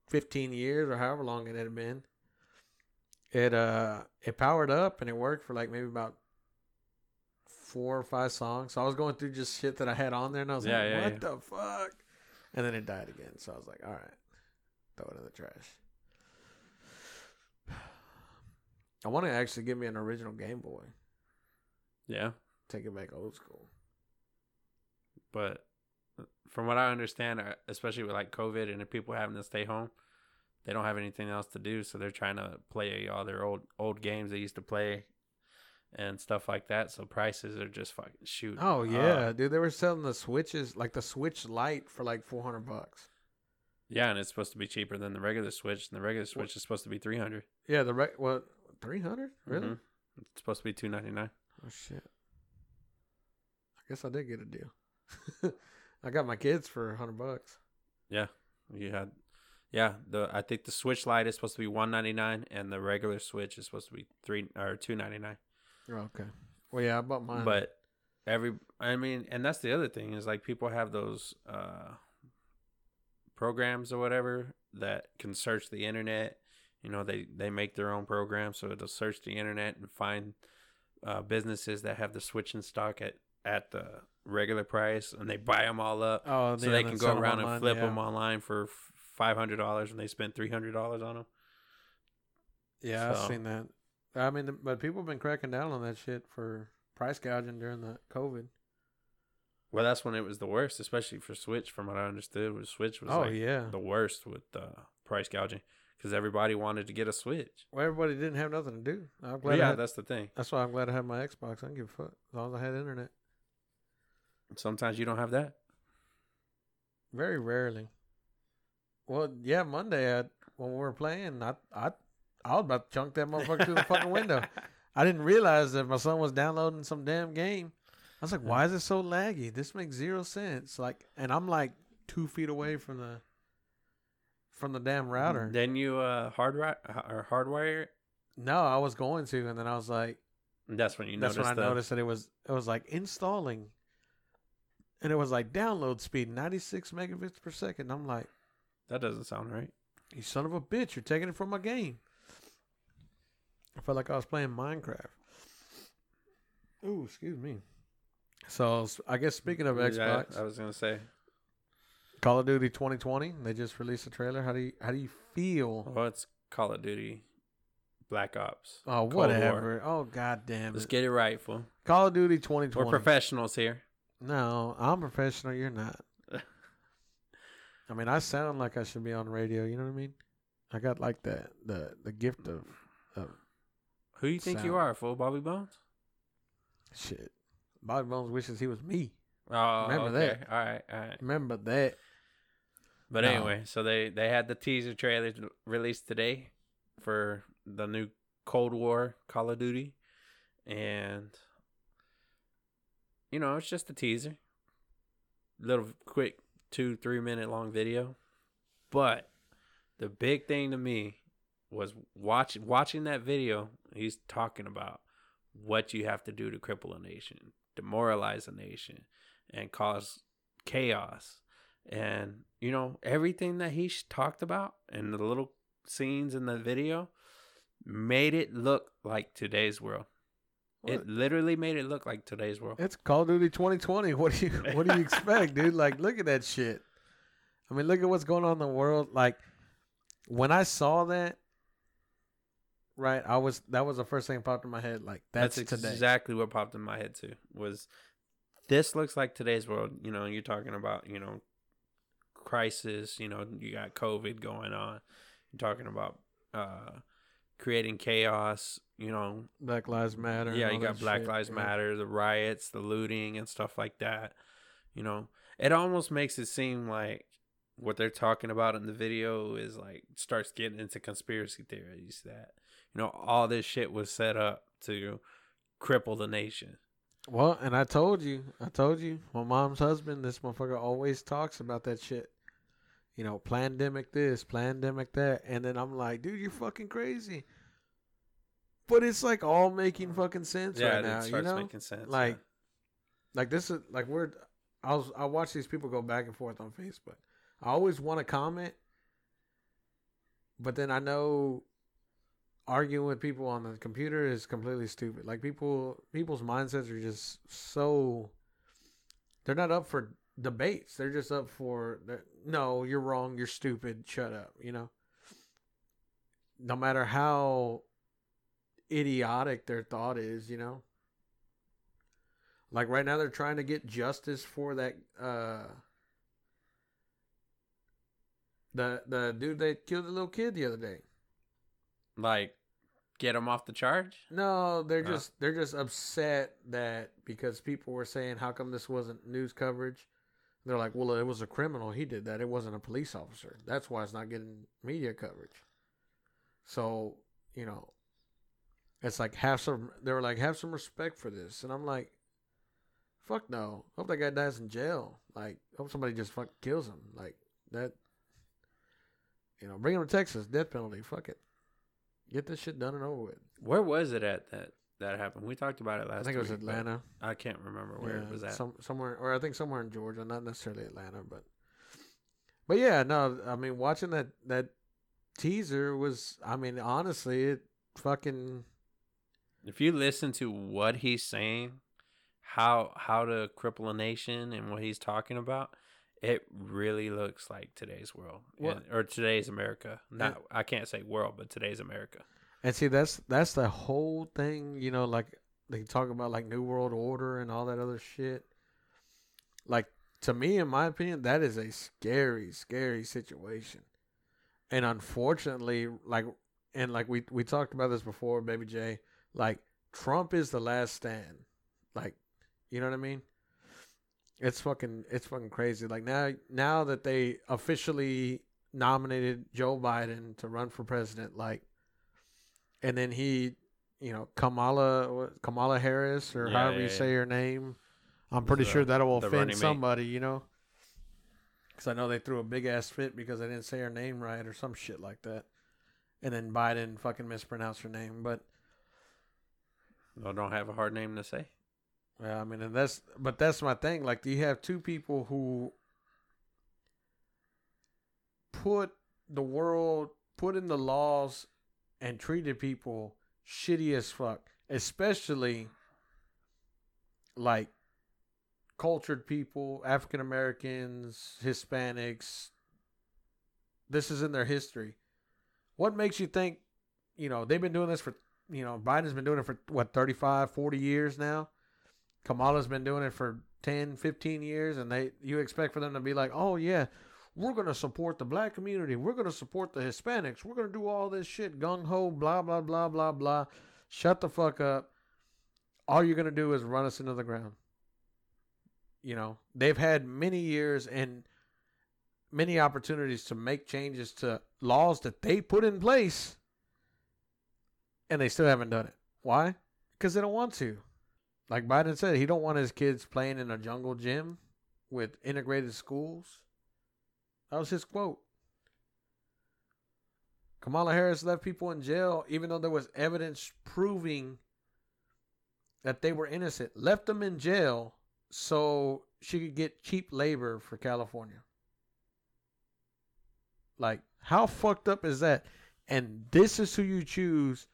fifteen years or however long it had been, it uh it powered up and it worked for like maybe about four or five songs. So I was going through just shit that I had on there, and I was Yeah, like, yeah, "What yeah. the fuck?" And then it died again. So I was like, "All right, throw it in the trash." I want to actually give me an original Game Boy. Yeah, Take it back old school. But from what I understand, uh, especially with like COVID and people having to stay home, they don't have anything else to do, so they're trying to play all their old old games they used to play and stuff like that. So prices are just fucking shooting. Oh up. yeah, dude, they were selling the Switches like the Switch Lite for like four hundred bucks. yeah, and it's supposed to be cheaper than the regular Switch, and the regular Switch is supposed to be three hundred. Yeah, the re- what three hundred really? Mhm. It's supposed to be two ninety nine. Oh shit! I guess I did get a deal. I got my kids for a hundred bucks. Yeah, you had. Yeah, the I think the Switch Lite is supposed to be one ninety nine, and the regular Switch is supposed to be three or two ninety nine. Oh, okay. Well, yeah, I bought mine. But every, I mean, and that's the other thing is like people have those uh programs or whatever that can search the internet. You know, they they make their own program, so it'll search the internet and find uh, businesses that have the Switch in stock at at the regular price, and they buy them all up. oh, so yeah, they can go around online, and flip yeah. them online for five hundred dollars, and they hundred dollars on them. Yeah, I've seen that. I mean, but people have been cracking down on that shit for price gouging during the COVID. Well, that's when it was the worst, especially for Switch. From what I understood, was Switch was Oh like yeah. the worst with uh, price gouging because everybody wanted to get a Switch. Well, everybody didn't have nothing to do. I'm glad. Yeah, had, that's the thing. that's why I'm glad I had my Xbox. I don't give a fuck as long as I had internet. Sometimes you don't have that. Very rarely. Well, yeah, Monday I, when we were playing, I I I was about to chunk that motherfucker through the fucking window. I didn't realize that my son was downloading some damn game. I was like, why is it so laggy? This makes zero sense. Like, and I'm like two feet away from the from the damn router. Then you uh hard or hardwire it. No, I was going to, and then I was like, That's when you that's when I noticed that it was it was like installing, and it was like download speed 96 megabits per second. I'm like, that doesn't sound right. you son of a bitch, you're taking it from my game. I felt like I was playing Minecraft. Ooh, excuse me. So I guess speaking of Yeah, Xbox, I was gonna say. Call of Duty 2020, they just released a trailer. How do you how do you feel? Well, it's Call of Duty, Black Ops. Oh, Cold War. whatever. Oh, god damn Let's it. get it right, fool. Call of Duty 2020. We're 2020. professionals here. No, I'm professional. You're not. I mean, I sound like I should be on the radio. You know what I mean? I got like the the the gift of of Who you think you are, fool? Bobby Bones? shit. Bobby Bones wishes he was me. Oh, Remember okay. that. All right, all right. Remember that? But No. anyway, so they they had the teaser trailer released today for the new Cold War Call of Duty, and you know it's just a teaser, little quick two three minute long video, but the big thing to me was watch watching that video. He's talking about what you have to do to cripple a nation, demoralize a nation, and cause chaos. And you know everything that he talked about and the little scenes in the video made it look like today's world it literally made it look like today's world It's Call of Duty 2020. What do you what do you expect, dude? Like, look at that shit. I mean, look at what's going on in the world. Like, when I saw that, right, I was that was the first thing that popped in my head. Like, that's, that's, today. exactly what popped in my head too was this looks like today's world you know you're talking about you know crisis you know you got covid going on you're talking about uh creating chaos you know Black Lives Matter. Yeah, you got Black shit, Lives yeah. Matter, the riots, the looting, and stuff like that. You know, it almost makes it seem like what they're talking about in the video is like starts getting into conspiracy theories that you know all this shit was set up to cripple the nation. Well, and I told you, I told you, my mom's husband, this motherfucker always talks about that shit. You know, pandemic this, pandemic that, and then I'm like, dude, you're fucking crazy. But it's like all making fucking sense yeah, right now, it you know? making sense. like yeah. like this is like we're I was I watch these people go back and forth on Facebook. I always want to comment, but then I know arguing with people on the computer is completely stupid. Like people people's mindsets are just so they're not up for debates. They're just up for no, you're wrong, you're stupid, shut up, you know. No matter how idiotic their thought is, you know. Like right now they're trying to get justice for that uh the the dude that killed the little kid the other day. Like get him off the charge? No, they're just they're just upset that because people were saying how come this wasn't news coverage. They're like, well, it was a criminal. He did that. It wasn't a police officer. That's why it's not getting media coverage. So you know, it's like have some. They were like, have some respect for this, and I'm like, fuck no. Hope that guy dies in jail. Like, hope somebody just fuck kills him. Like that. You know, bring him to Texas, death penalty. Fuck it. Get this shit done and over with. Where was it at that that happened? We talked about it last. I think it was week, Atlanta. I can't remember where it was at. Some, somewhere, or I think somewhere in Georgia, not necessarily Atlanta, but but yeah, no, I mean, watching that that teaser was, I mean, honestly, it fucking. if you listen to what he's saying, how how to cripple a nation and what he's talking about, it really looks like today's world and- or today's America. Not I can't say world, but today's America. And see, that's that's the whole thing, you know. Like they talk about like New World Order and all that other shit. Like to me, in my opinion, that is a scary, scary situation. And unfortunately, like and like we we talked about this before, baby J. Like Trump is the last stand. Like, you know what I mean? It's fucking it's fucking crazy. Like now now that they officially nominated Joe Biden to run for president, like and then he, you know, Kamala Kamala Harris or Yeah, however yeah, you say her name. I'm pretty uh, The- sure that will offend running mate. somebody, you know. Because I know they threw a big ass fit because they didn't say her name right or some shit like that, and then Biden fucking mispronounced her name. But Well, don't have a hard name to say. yeah, I mean, and that's but that's my thing. Like, do you have two people who put the world, put in the laws, and treated people shitty as fuck, especially like cultured people, African Americans, Hispanics. This is in their history. What makes you think, you know, they've been doing this for, you know, Biden's been doing it for what, 35, 40 years now? Kamala's been doing it for 10, 15 years and they you expect for them to be like, "Oh yeah, we're going to support the black community. We're going to support the Hispanics. We're going to do all this shit gung ho blah blah blah blah blah." Shut the fuck up. All you're going to do is run us into the ground. You know, they've had many years and many opportunities to make changes to laws that they put in place and they still haven't done it. Why? Because they don't want to. Like Biden said, he don't want his kids playing in a jungle gym with integrated schools. That was his quote. Kamala Harris left people in jail even though there was evidence proving that they were innocent. Left them in jail so she could get cheap labor for California. Like, how fucked up is that? And this is who you choose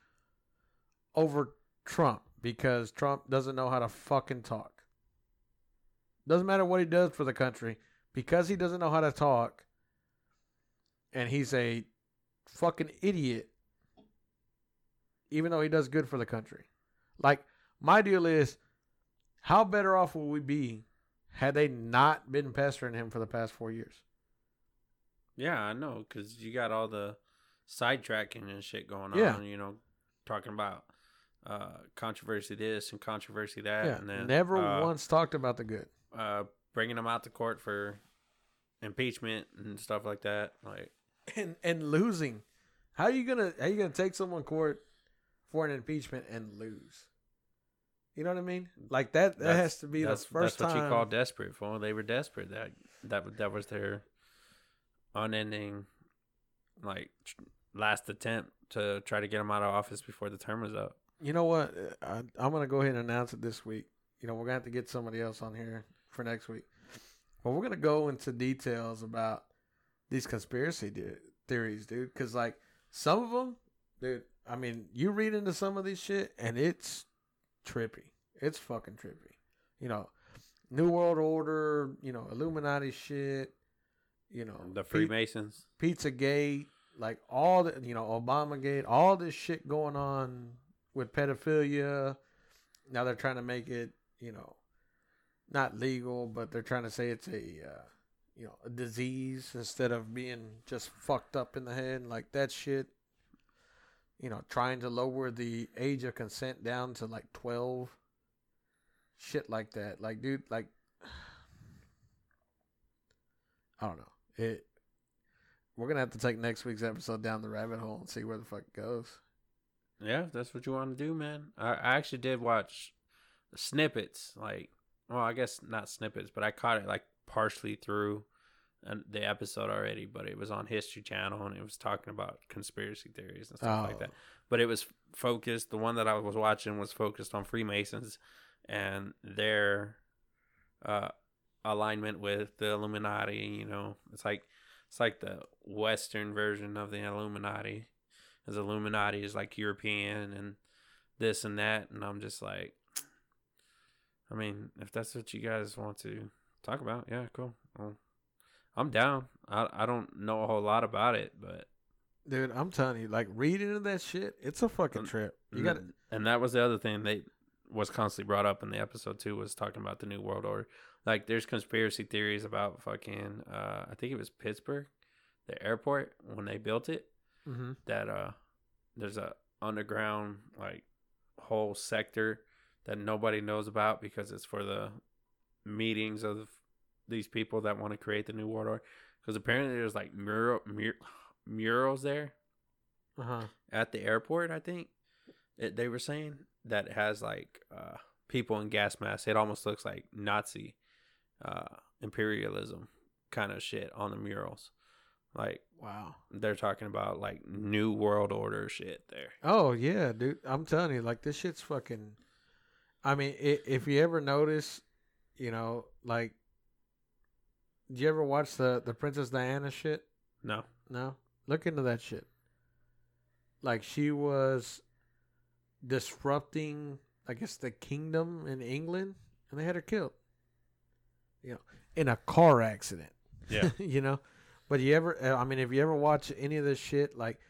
over Trump because Trump doesn't know how to fucking talk. Doesn't matter what he does for the country because he doesn't know how to talk and he's a fucking idiot even though he does good for the country. Like my deal is how better off would we be had they not been pestering him for the past 4 years? Yeah, I know, because you got all the sidetracking and shit going Yeah. on. You know, talking about uh, controversy this and controversy that, Yeah, and then never uh, once talked about the good. uh, bringing them out to court for impeachment and stuff like that. Like, and and losing. How are you gonna how are you gonna take someone court for an impeachment and lose? You know what I mean? Like that that That's- has to be the that's first that's what time. you call desperate. For they were desperate. That that that was their unending, like last attempt to try to get him out of office before the term was up. You know what? Uh, I, I'm gonna go ahead and announce it this week. You know we're gonna have to get somebody else on here for next week. Well, we're gonna go into details about these conspiracy theories, dude. Because like some of them, dude. I mean, you read into some of these shit, and it's trippy. It's fucking trippy. You know, New World Order. You know, Illuminati shit. You know, The Freemasons. Pizza Gate, like all the you know Obama Gate, all this shit going on with pedophilia. Now they're trying to make it, you know, not legal, but they're trying to say it's a, uh, you know, a disease instead of being just fucked up in the head like that shit. You know, trying to lower the age of consent down to like twelve. Shit like that, like dude, like I don't know. It. We're gonna have to take next week's episode down the rabbit hole and see where the fuck it goes. Yeah, that's what you want to do, man. I, I actually did watch snippets, like, well, I guess not snippets, but I caught it like partially through the episode already. But it was on History Channel and it was talking about conspiracy theories and stuff like that. Oh. But it was focused. The one that I was watching was focused on Freemasons and their uh, alignment with the Illuminati. You know, it's like it's like the Western version of the Illuminati as Illuminati is like European and this and that, and I'm just like, I mean, if that's what you guys want to talk about, yeah, cool. Well, I'm down. I I don't know a whole lot about it, but Dude, I'm telling you, like reading that shit, it's a fucking trip. You got and that was the other thing they was constantly brought up in the episode too was talking about the new world order. Like, there's conspiracy theories about fucking. Uh, I think it was Pittsburgh, the airport when they built it. hmm that uh there's a underground like whole sector that nobody knows about because it's for the meetings of these people that want to create the new world order because apparently there's like mural, mur- murals there Uh huh. at the airport i think it, they were saying that it has like uh people in gas masks it almost looks like nazi uh imperialism kind of shit on the murals like Wow. they're talking about like new world order shit there. Oh yeah, dude. I'm telling you, like this shit's fucking. I mean, i if you ever notice, you know, like, did you ever watch the the Princess Diana shit? No. No, look into that shit. Like she was disrupting, I guess, the kingdom in England, and they had her killed. You know, in a car accident. Yeah. you know, but you ever? I mean, if you ever watch any of this shit, like,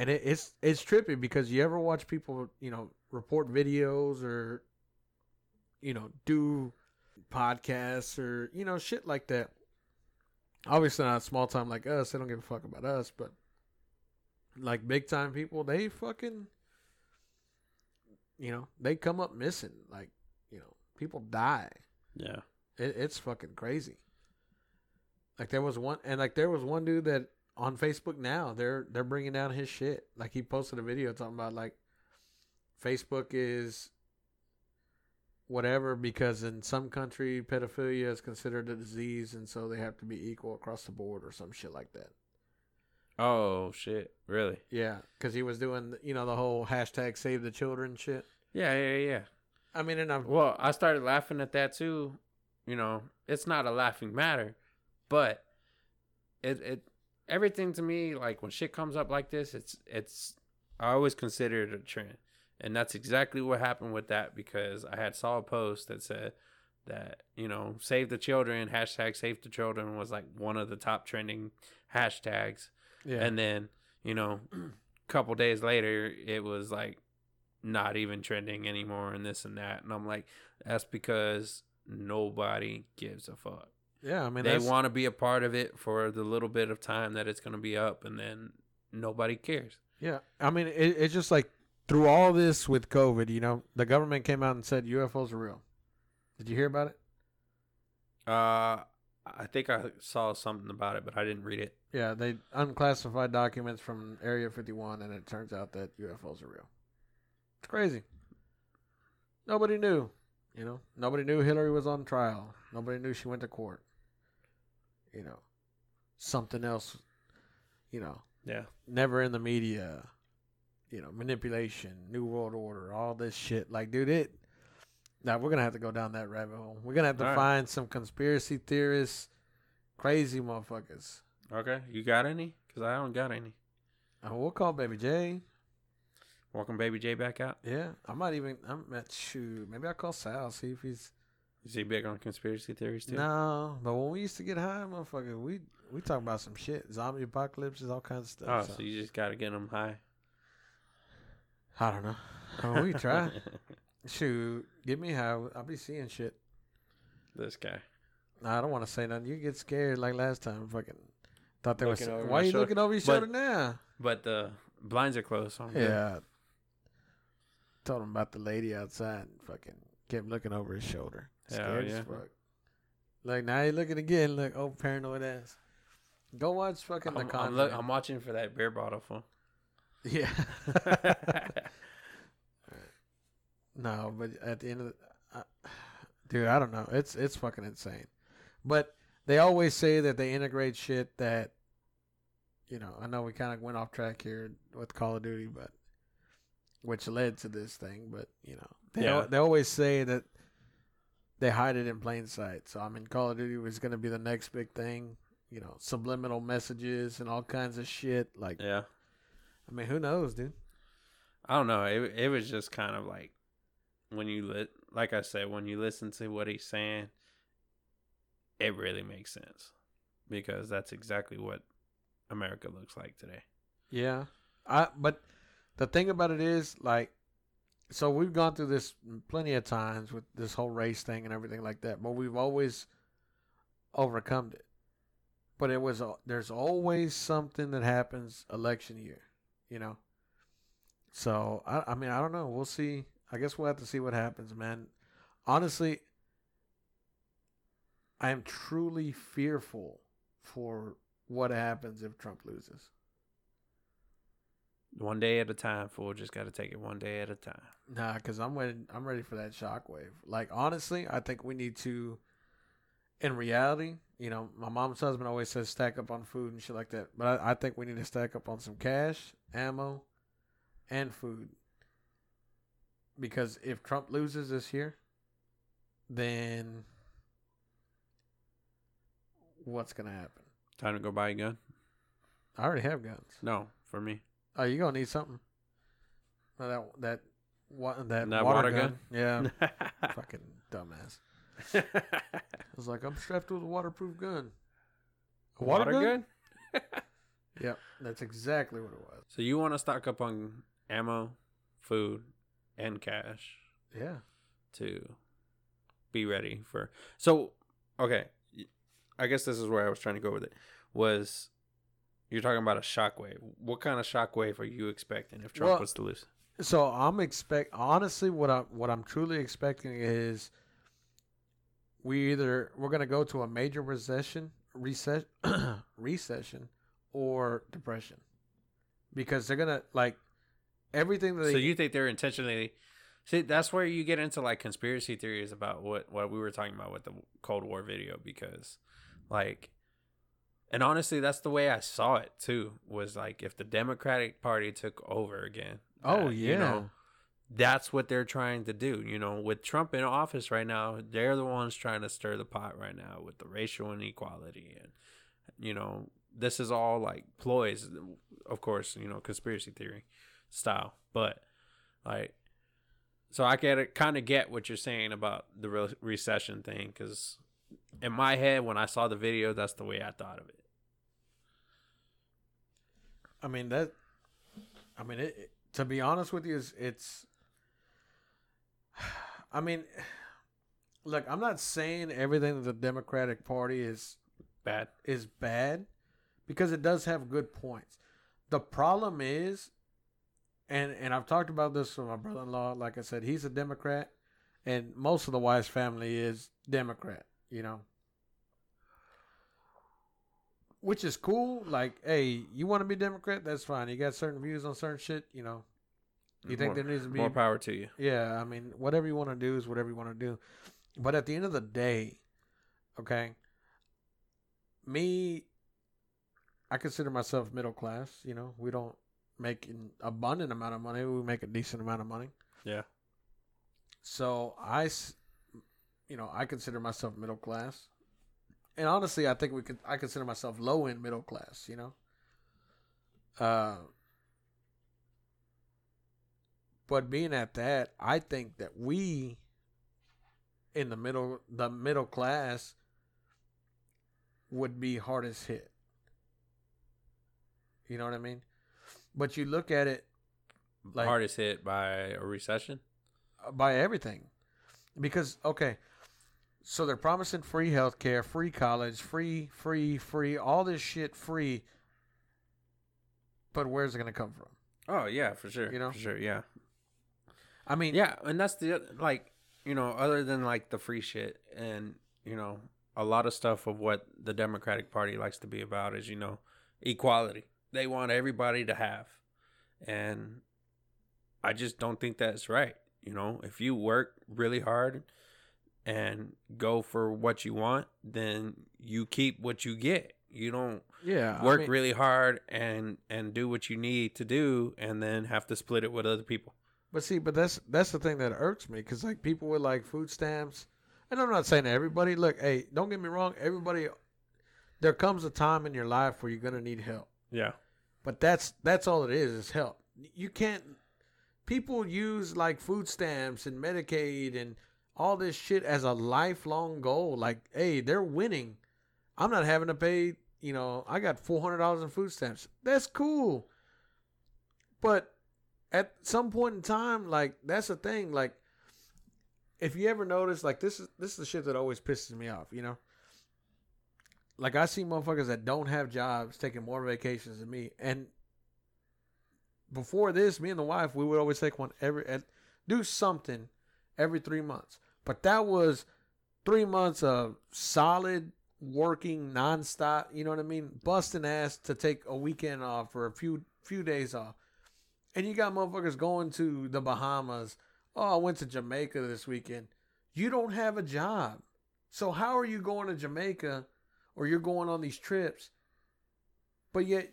and it, it's it's trippy because you ever watch people, you know, report videos or, you know, do podcasts or you know shit like that. Obviously not small time like us. They don't give a fuck about us, but like big time people, they fucking, you know, they come up missing. Like, you know, people die. Yeah. It, it's fucking crazy. Like there was one, and like there was one dude that on Facebook now they're they're bringing down his shit. Like he posted a video talking about like Facebook is whatever because in some country pedophilia is considered a disease, and so they have to be equal across the board or some shit like that. Oh shit. Really? Yeah, because he was doing you know the whole hashtag Save the Children shit. Yeah, yeah, yeah. I mean, and I'm Well, I started laughing at that too. You know, it's not a laughing matter, but it it everything to me like when shit comes up like this, it's it's I always consider it a trend. And that's exactly what happened with that because I had saw a post that said that, you know, save the children, hashtag save the children was like one of the top trending hashtags. yeah, And then, you know, a couple days later, it was like not even trending anymore and this and that. And I'm like, that's because nobody gives a fuck. Yeah. I mean, they want to be a part of it for the little bit of time that it's going to be up, and then nobody cares. Yeah, I mean, it, it's just like through all this with COVID, you know, the government came out and said UFOs are real. Did you hear about it? Uh, I think I saw something about it, but I didn't read it. Yeah, they unclassified documents from Area 51, and it turns out that UFOs are real. It's crazy. Nobody knew, you know. Nobody knew Hillary was on trial. Nobody knew she went to court. You know, something else. You know, Yeah. never in the media, you know, manipulation, new world order, all this shit. Like, dude, it Now we're gonna have to go down that rabbit hole. We're gonna have to All right. find some conspiracy theorists, crazy motherfuckers. Okay, you got any? Because I don't got any. Uh, we'll call Baby J. Welcome, Baby J, back out. Yeah, I might even. I'm at shoot. Maybe I'll call Sal see if he's. Is he big on conspiracy theories too? No, but when we used to get high, motherfucker, we we talk about some shit, zombie apocalypses, all kinds of stuff. Oh, stuff. so you just gotta get them high. I don't know. Oh, we try. Shoot, get me high. I'll be seeing shit. this guy. Nah, I don't want to say nothing. You get scared like last time. Fucking thought there was. Looking over Why my you shoulder. looking over your But- shoulder now? But the blinds are closed. So I'm good. Yeah. Told him about the lady outside. and Fucking kept looking over his shoulder. Scared as yeah. fuck. Like now you're looking again. Look, oh paranoid ass. Go watch fucking the I'm, I'm, look, I'm watching for that beer bottle phone. yeah. no, but at the end of the, dude, I don't know. It's it's fucking insane. But they always say that they integrate shit that, you know. I know we kind of went off track here with Call of Duty, but which led to this thing. But you know, they Yeah. al- they always say that they hide it in plain sight. So I mean, Call of Duty was going to be the next big thing. You know, subliminal messages and all kinds of shit. Like, yeah. I mean, who knows, dude? I don't know. It it was just kind of like when you lit, like I said, when you listen to what he's saying, it really makes sense because that's exactly what America looks like today. Yeah. I but the thing about it is like so we've gone through this plenty of times with this whole race thing and everything like that, but we've always overcome it. But it was there's always something that happens election year, you know. So I I mean I don't know. We'll see. I guess we'll have to see what happens, man. Honestly, I am truly fearful for what happens if Trump loses. One day at a time, fool. Just got to take it one day at a time. Nah, because I'm ready. I'm ready for that shockwave. Like honestly, I think we need to. In reality, you know, my mom's husband always says stack up on food and shit like that. But I, I think we need to stack up on some cash, ammo, and food. Because if Trump loses this year, then what's gonna happen? Time to go buy a gun? I already have guns. No, for me. Oh, you gonna need something? Oh, that that what that, That water, water gun? gun? Yeah, fucking dumbass. I was like, I'm strapped with a waterproof gun. A water, gun? Yep, that's exactly what it was. So you want to stock up on ammo, food, and cash Yeah. to be ready for. So okay, I guess this is where I was trying to go with it. Was you're talking about a shockwave? What kind of shockwave are you expecting if Trump Well- was to lose? So I'm expect honestly what I what I'm truly expecting is we either we're gonna go to a major recession, recession, recession, or depression, because they're gonna like everything that they So you think they're intentionally? See, that's where you get into like conspiracy theories about what what we were talking about with the Cold War video because, like, and honestly, that's the way I saw it too. Was like if the Democratic Party took over again. oh uh, yeah you know, that's what they're trying to do. You know, with Trump in office right now, they're the ones trying to stir the pot right now with the racial inequality and you know this is all like ploys, of course. You know, conspiracy theory style, but like. So I get kind of get what you're saying about the re- recession thing because in my head when I saw the video, that's the way I thought of it. I mean that. I mean it. it- To be honest with you, it's, it's. I mean, look, I'm not saying everything that the Democratic Party is Bad. is bad, because it does have good points. The problem is, and and I've talked about this with my brother-in-law. Like I said, he's a Democrat, and most of the Wise family is Democrat. You know, which is cool. Like, hey, you want to be Democrat? That's fine. You got certain views on certain shit. You know, you think more, there needs to be more power to you. yeah, I mean, whatever you want to do is whatever you want to do. But at the end of the day, okay, me, I consider myself middle class. You know, we don't make an abundant amount of money. We make a decent amount of money. Yeah. So I, you know, I consider myself middle class, and honestly, I think we could. I consider myself low end middle class. You know. Uh. But being at that, I think that we, in the middle, the middle class, would be hardest hit. You know what I mean? But you look at it like Hardest hit by a recession. by everything. Because okay, so they're promising free healthcare, free college, free, free, free, all this shit free. But where's it gonna come from? Oh yeah, for sure. You know? for sure. Yeah, I mean, yeah, and that's the like you know, other than like the free shit and you know a lot of stuff of what the Democratic Party likes to be about is you know equality. They want everybody to have, and I just don't think that's right. You know, if you work really hard and go for what you want, then you keep what you get. You don't yeah, I work mean- really hard and and do what you need to do and then have to split it with other people But see, but that's that's the thing that irks me because like people with like food stamps, and I'm not saying everybody. Look, hey, don't get me wrong. Everybody, there comes a time in your life where you're gonna need help. yeah But that's that's all it is is help. You can't. People use like food stamps and Medicaid and all this shit as a lifelong goal. Like, hey, they're winning. I'm not having to pay. You know, I got four hundred dollars in food stamps. That's cool. But at some point in time, like that's the thing. Like, if you ever notice, like this is this is the shit that always pisses me off. You know, like I see motherfuckers that don't have jobs taking more vacations than me, and before this, me and the wife, we would always take one every do something every three months. But that was three months of solid working nonstop. You know what I mean? Busting ass to take a weekend off or a few few days off. And you got motherfuckers going to the Bahamas. Oh, I went to Jamaica this weekend. You don't have a job. So how are you going to Jamaica or you're going on these trips? But yet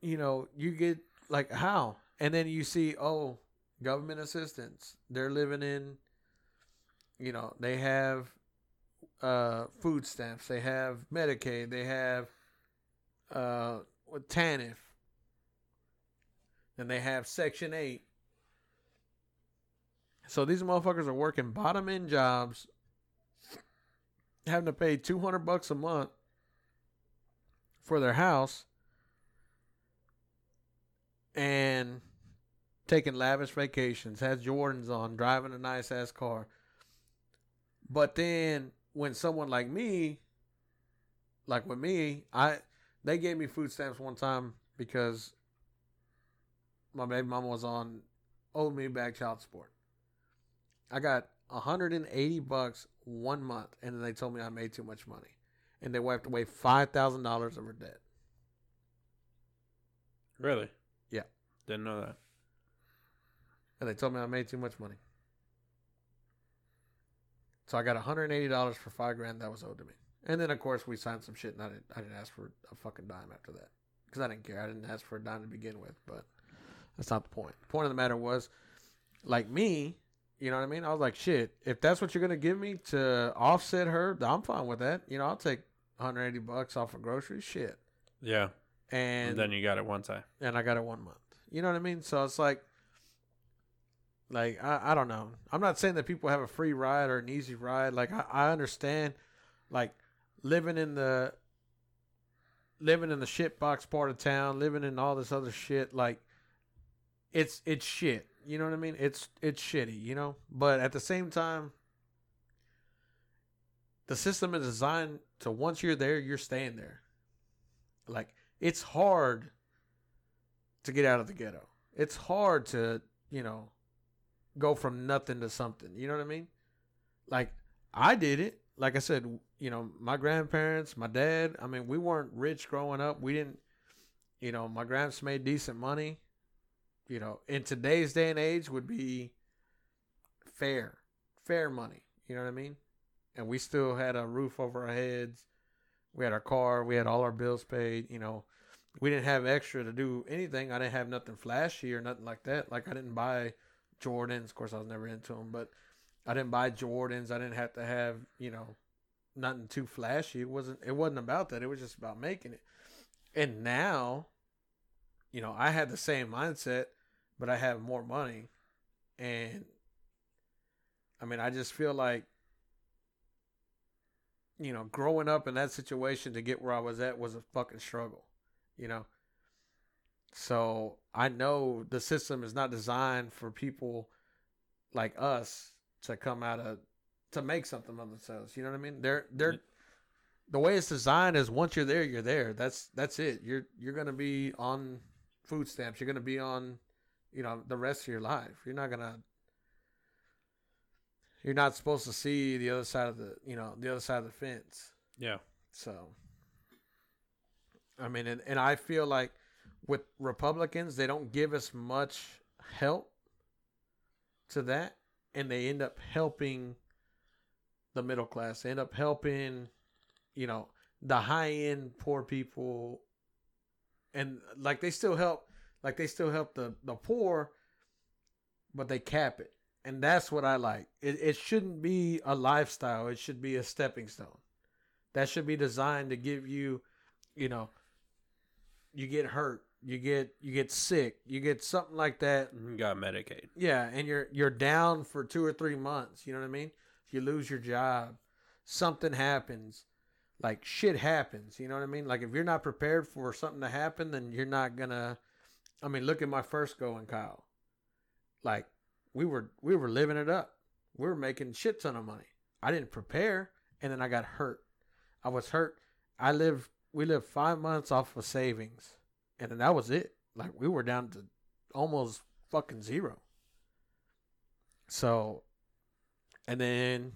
you know, you get like how? And then you see, oh, government assistance. They're living in you know, they have uh food stamps, they have Medicaid, they have uh TANF. Then they have Section 8. So these motherfuckers are working bottom end jobs, having to pay 200 bucks a month for their house and taking lavish vacations, has Jordans on, driving a nice ass car. But then when someone like me, like with me, I they gave me food stamps one time because my baby mama was on owed me back child support. I got 180 bucks one month, and then they told me I made too much money, and they wiped away five thousand dollars of her debt. really Yeah. didn't know that and they told me I made too much money. So I got $180 for five grand that was owed to me. And then, of course, we signed some shit, and I didn't, I didn't ask for a fucking dime after that. Because I didn't care. I didn't ask for a dime to begin with, but that's not the point. The point of the matter was, like me, you know what I mean? I was like, shit, if that's what you're going to give me to offset her, I'm fine with that. You know, I'll take 180 bucks off of groceries, shit. yeah And, and then you got it one time and I got it one month. You know what I mean? So it's like, like I, I don't know. I'm not saying that people have a free ride or an easy ride. Like I, I understand, like living in the living in the shit box part of town, living in all this other shit. Like it's it's shit. You know what I mean? It's it's shitty. You know, but at the same time. The system is designed to once you're there, you're staying there. Like it's hard to get out of the ghetto. It's hard to, you know, go from nothing to something. You know what I mean? Like I did it. Like I said, you know, my grandparents, my dad, I mean, we weren't rich growing up. We didn't you know, my gramps made decent money. You know, in today's day and age would be fair. Fair money. You know what I mean? And we still had a roof over our heads. We had our car, we had all our bills paid, you know we didn't have extra to do anything. I didn't have nothing flashy or nothing like that. Like I didn't buy Jordans. Of course, I was never into them, but I didn't buy Jordans. I didn't have to have you know nothing too flashy. It wasn't. It wasn't about that. It was just about making it. And now, you know, I had the same mindset, but I have more money, and I mean, I just feel like you know, growing up in that situation to get where I was at was a fucking struggle, you know. So I know the system is not designed for people like us to come out of to make something of themselves. You know what I mean? They're they're the way it's designed is once you're there, you're there. That's that's it. You're you're gonna be on food stamps. You're gonna be on, you know, the rest of your life. You're not gonna you're not supposed to see the other side of the you know the other side of the fence. Yeah. So, I mean, and, and I feel like with Republicans, they don't give us much help to that, and they end up helping the middle class. They end up helping, you know, the high end poor people, and like they still help, like they still help the the poor, but they cap it and that's what I like. It it shouldn't be a lifestyle. It should be a stepping stone. That should be designed to give you, you know, you get hurt, you get you get sick, you get something like that. You got Medicaid. Yeah, and you're you're down for two or three months. You know what I mean? You lose your job, something happens, like shit happens. You know what I mean? Like if you're not prepared for something to happen, then you're not gonna. I mean, look at my first go in Kyle. Like we were we were living it up. We were making shit ton of money. I didn't prepare, and then I got hurt. I was hurt. I lived. We lived five months off of savings, and then that was it. Like we were down to almost fucking zero. So, and then,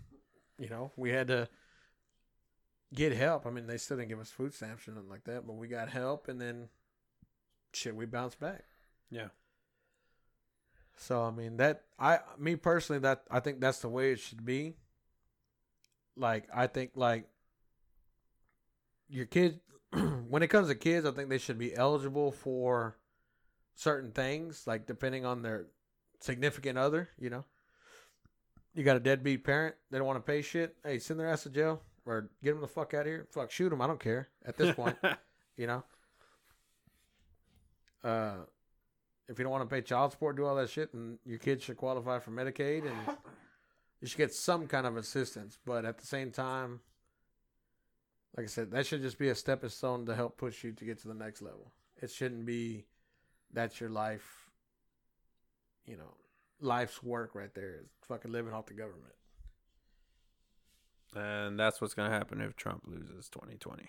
you know, we had to get help. I mean, they still didn't give us food stamps or nothing like that, but we got help, and then, shit, we bounced back. Yeah. So I mean that I me personally that I think that's the way it should be. Like I think like your kids when it comes to kids, I think they should be eligible for certain things, like depending on their significant other, you know. You got a deadbeat parent, they don't want to pay shit. Hey, send their ass to jail or get them the fuck out of here. Fuck, shoot them. I don't care at this point, you know. Uh, if you don't want to pay child support, do all that shit, and your kids should qualify for Medicaid, and you should get some kind of assistance. But at the same time, like I said, that should just be a stepping stone to help push you to get to the next level. It shouldn't be that's your life, you know, life's work right there is fucking living off the government. And that's what's gonna happen if Trump loses 2020.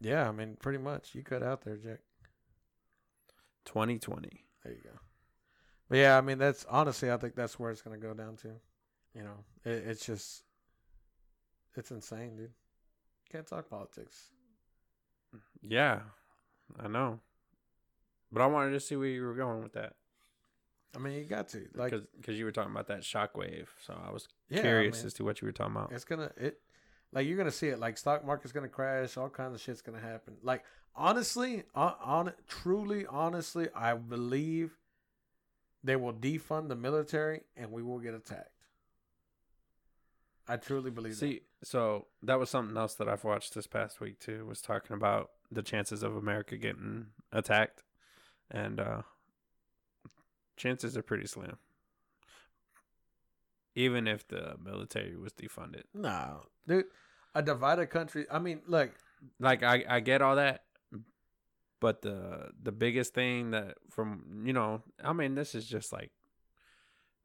Yeah, I mean, pretty much. You cut out there, Jack. 2020. There you go. But yeah, I mean that's honestly, I think that's where it's gonna go down to. You know, it, it's just, it's insane, dude. Can't talk politics. Yeah, I know. But I wanted to see where you were going with that. I mean, you got to like because you were talking about that shockwave, so I was Yeah, I curious mean- as to what you were talking about. it's gonna it, like you're gonna see it. Like stock market's gonna crash. All kinds of shit's gonna happen. Like honestly, on, on truly, honestly, I believe they will defund the military and we will get attacked. I truly believe that. So that was something else that I've watched this past week too. Was talking about the chances of America getting attacked, and uh chances are pretty slim. Even if the military was defunded, No, dude, a divided country. I mean, look, like I I get all that, but the the biggest thing that from you know I mean this is just like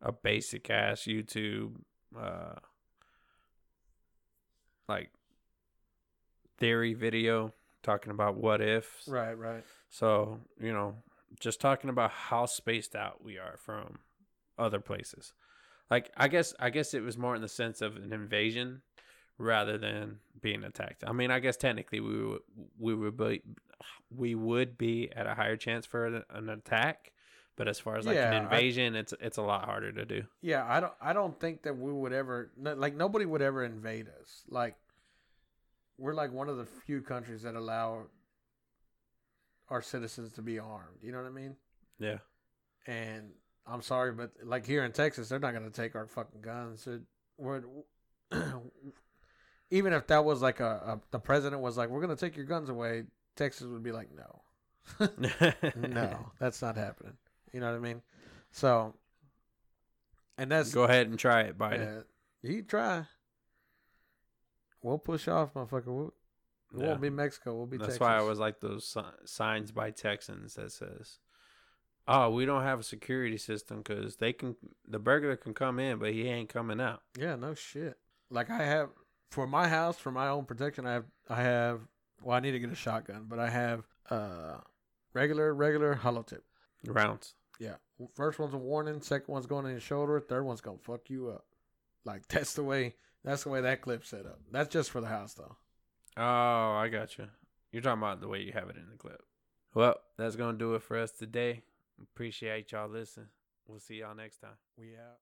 a basic ass YouTube uh like theory video talking about what ifs. right, right. So, you know, just talking about how spaced out we are from other places. Like I guess I guess it was more in the sense of an invasion rather than being attacked. I mean, I guess technically we would we would be we would be at a higher chance for an, an attack, but as far as like Yeah, an I- invasion, it's it's a lot harder to do. Yeah, I don't. I don't think that we would ever like nobody would ever invade us. Like we're like one of the few countries that allow our citizens to be armed. You know what I mean? Yeah. And I'm sorry, but like here in Texas, they're not gonna take our fucking guns. It, even if that was like a, a the president was like, we're gonna take your guns away, Texas would be like, no, no, that's not happening. You know what I mean? So, and that's Go ahead and try it, Biden. yeah, you try. We'll push off, motherfucker. We'll, it Yeah. won't be Mexico. We'll be That's Texas. why I was like those signs by Texans that says, "Oh, we don't have a security system because they can the burglar can come in, but he ain't coming out." Yeah, no shit. Like I have for my house, for my own protection, I have I have well, I need to get a shotgun, but I have uh regular regular hollow tip. Rounds. Yeah. First one's a warning, second one's going in your shoulder, third one's gonna fuck you up. Like that's the way that's the way that clip's set up. That's just for the house though. Oh, I got you. You're talking about the way you have it in the clip. Well, that's gonna do it for us today. Appreciate y'all listening. We'll see y'all next time. We out.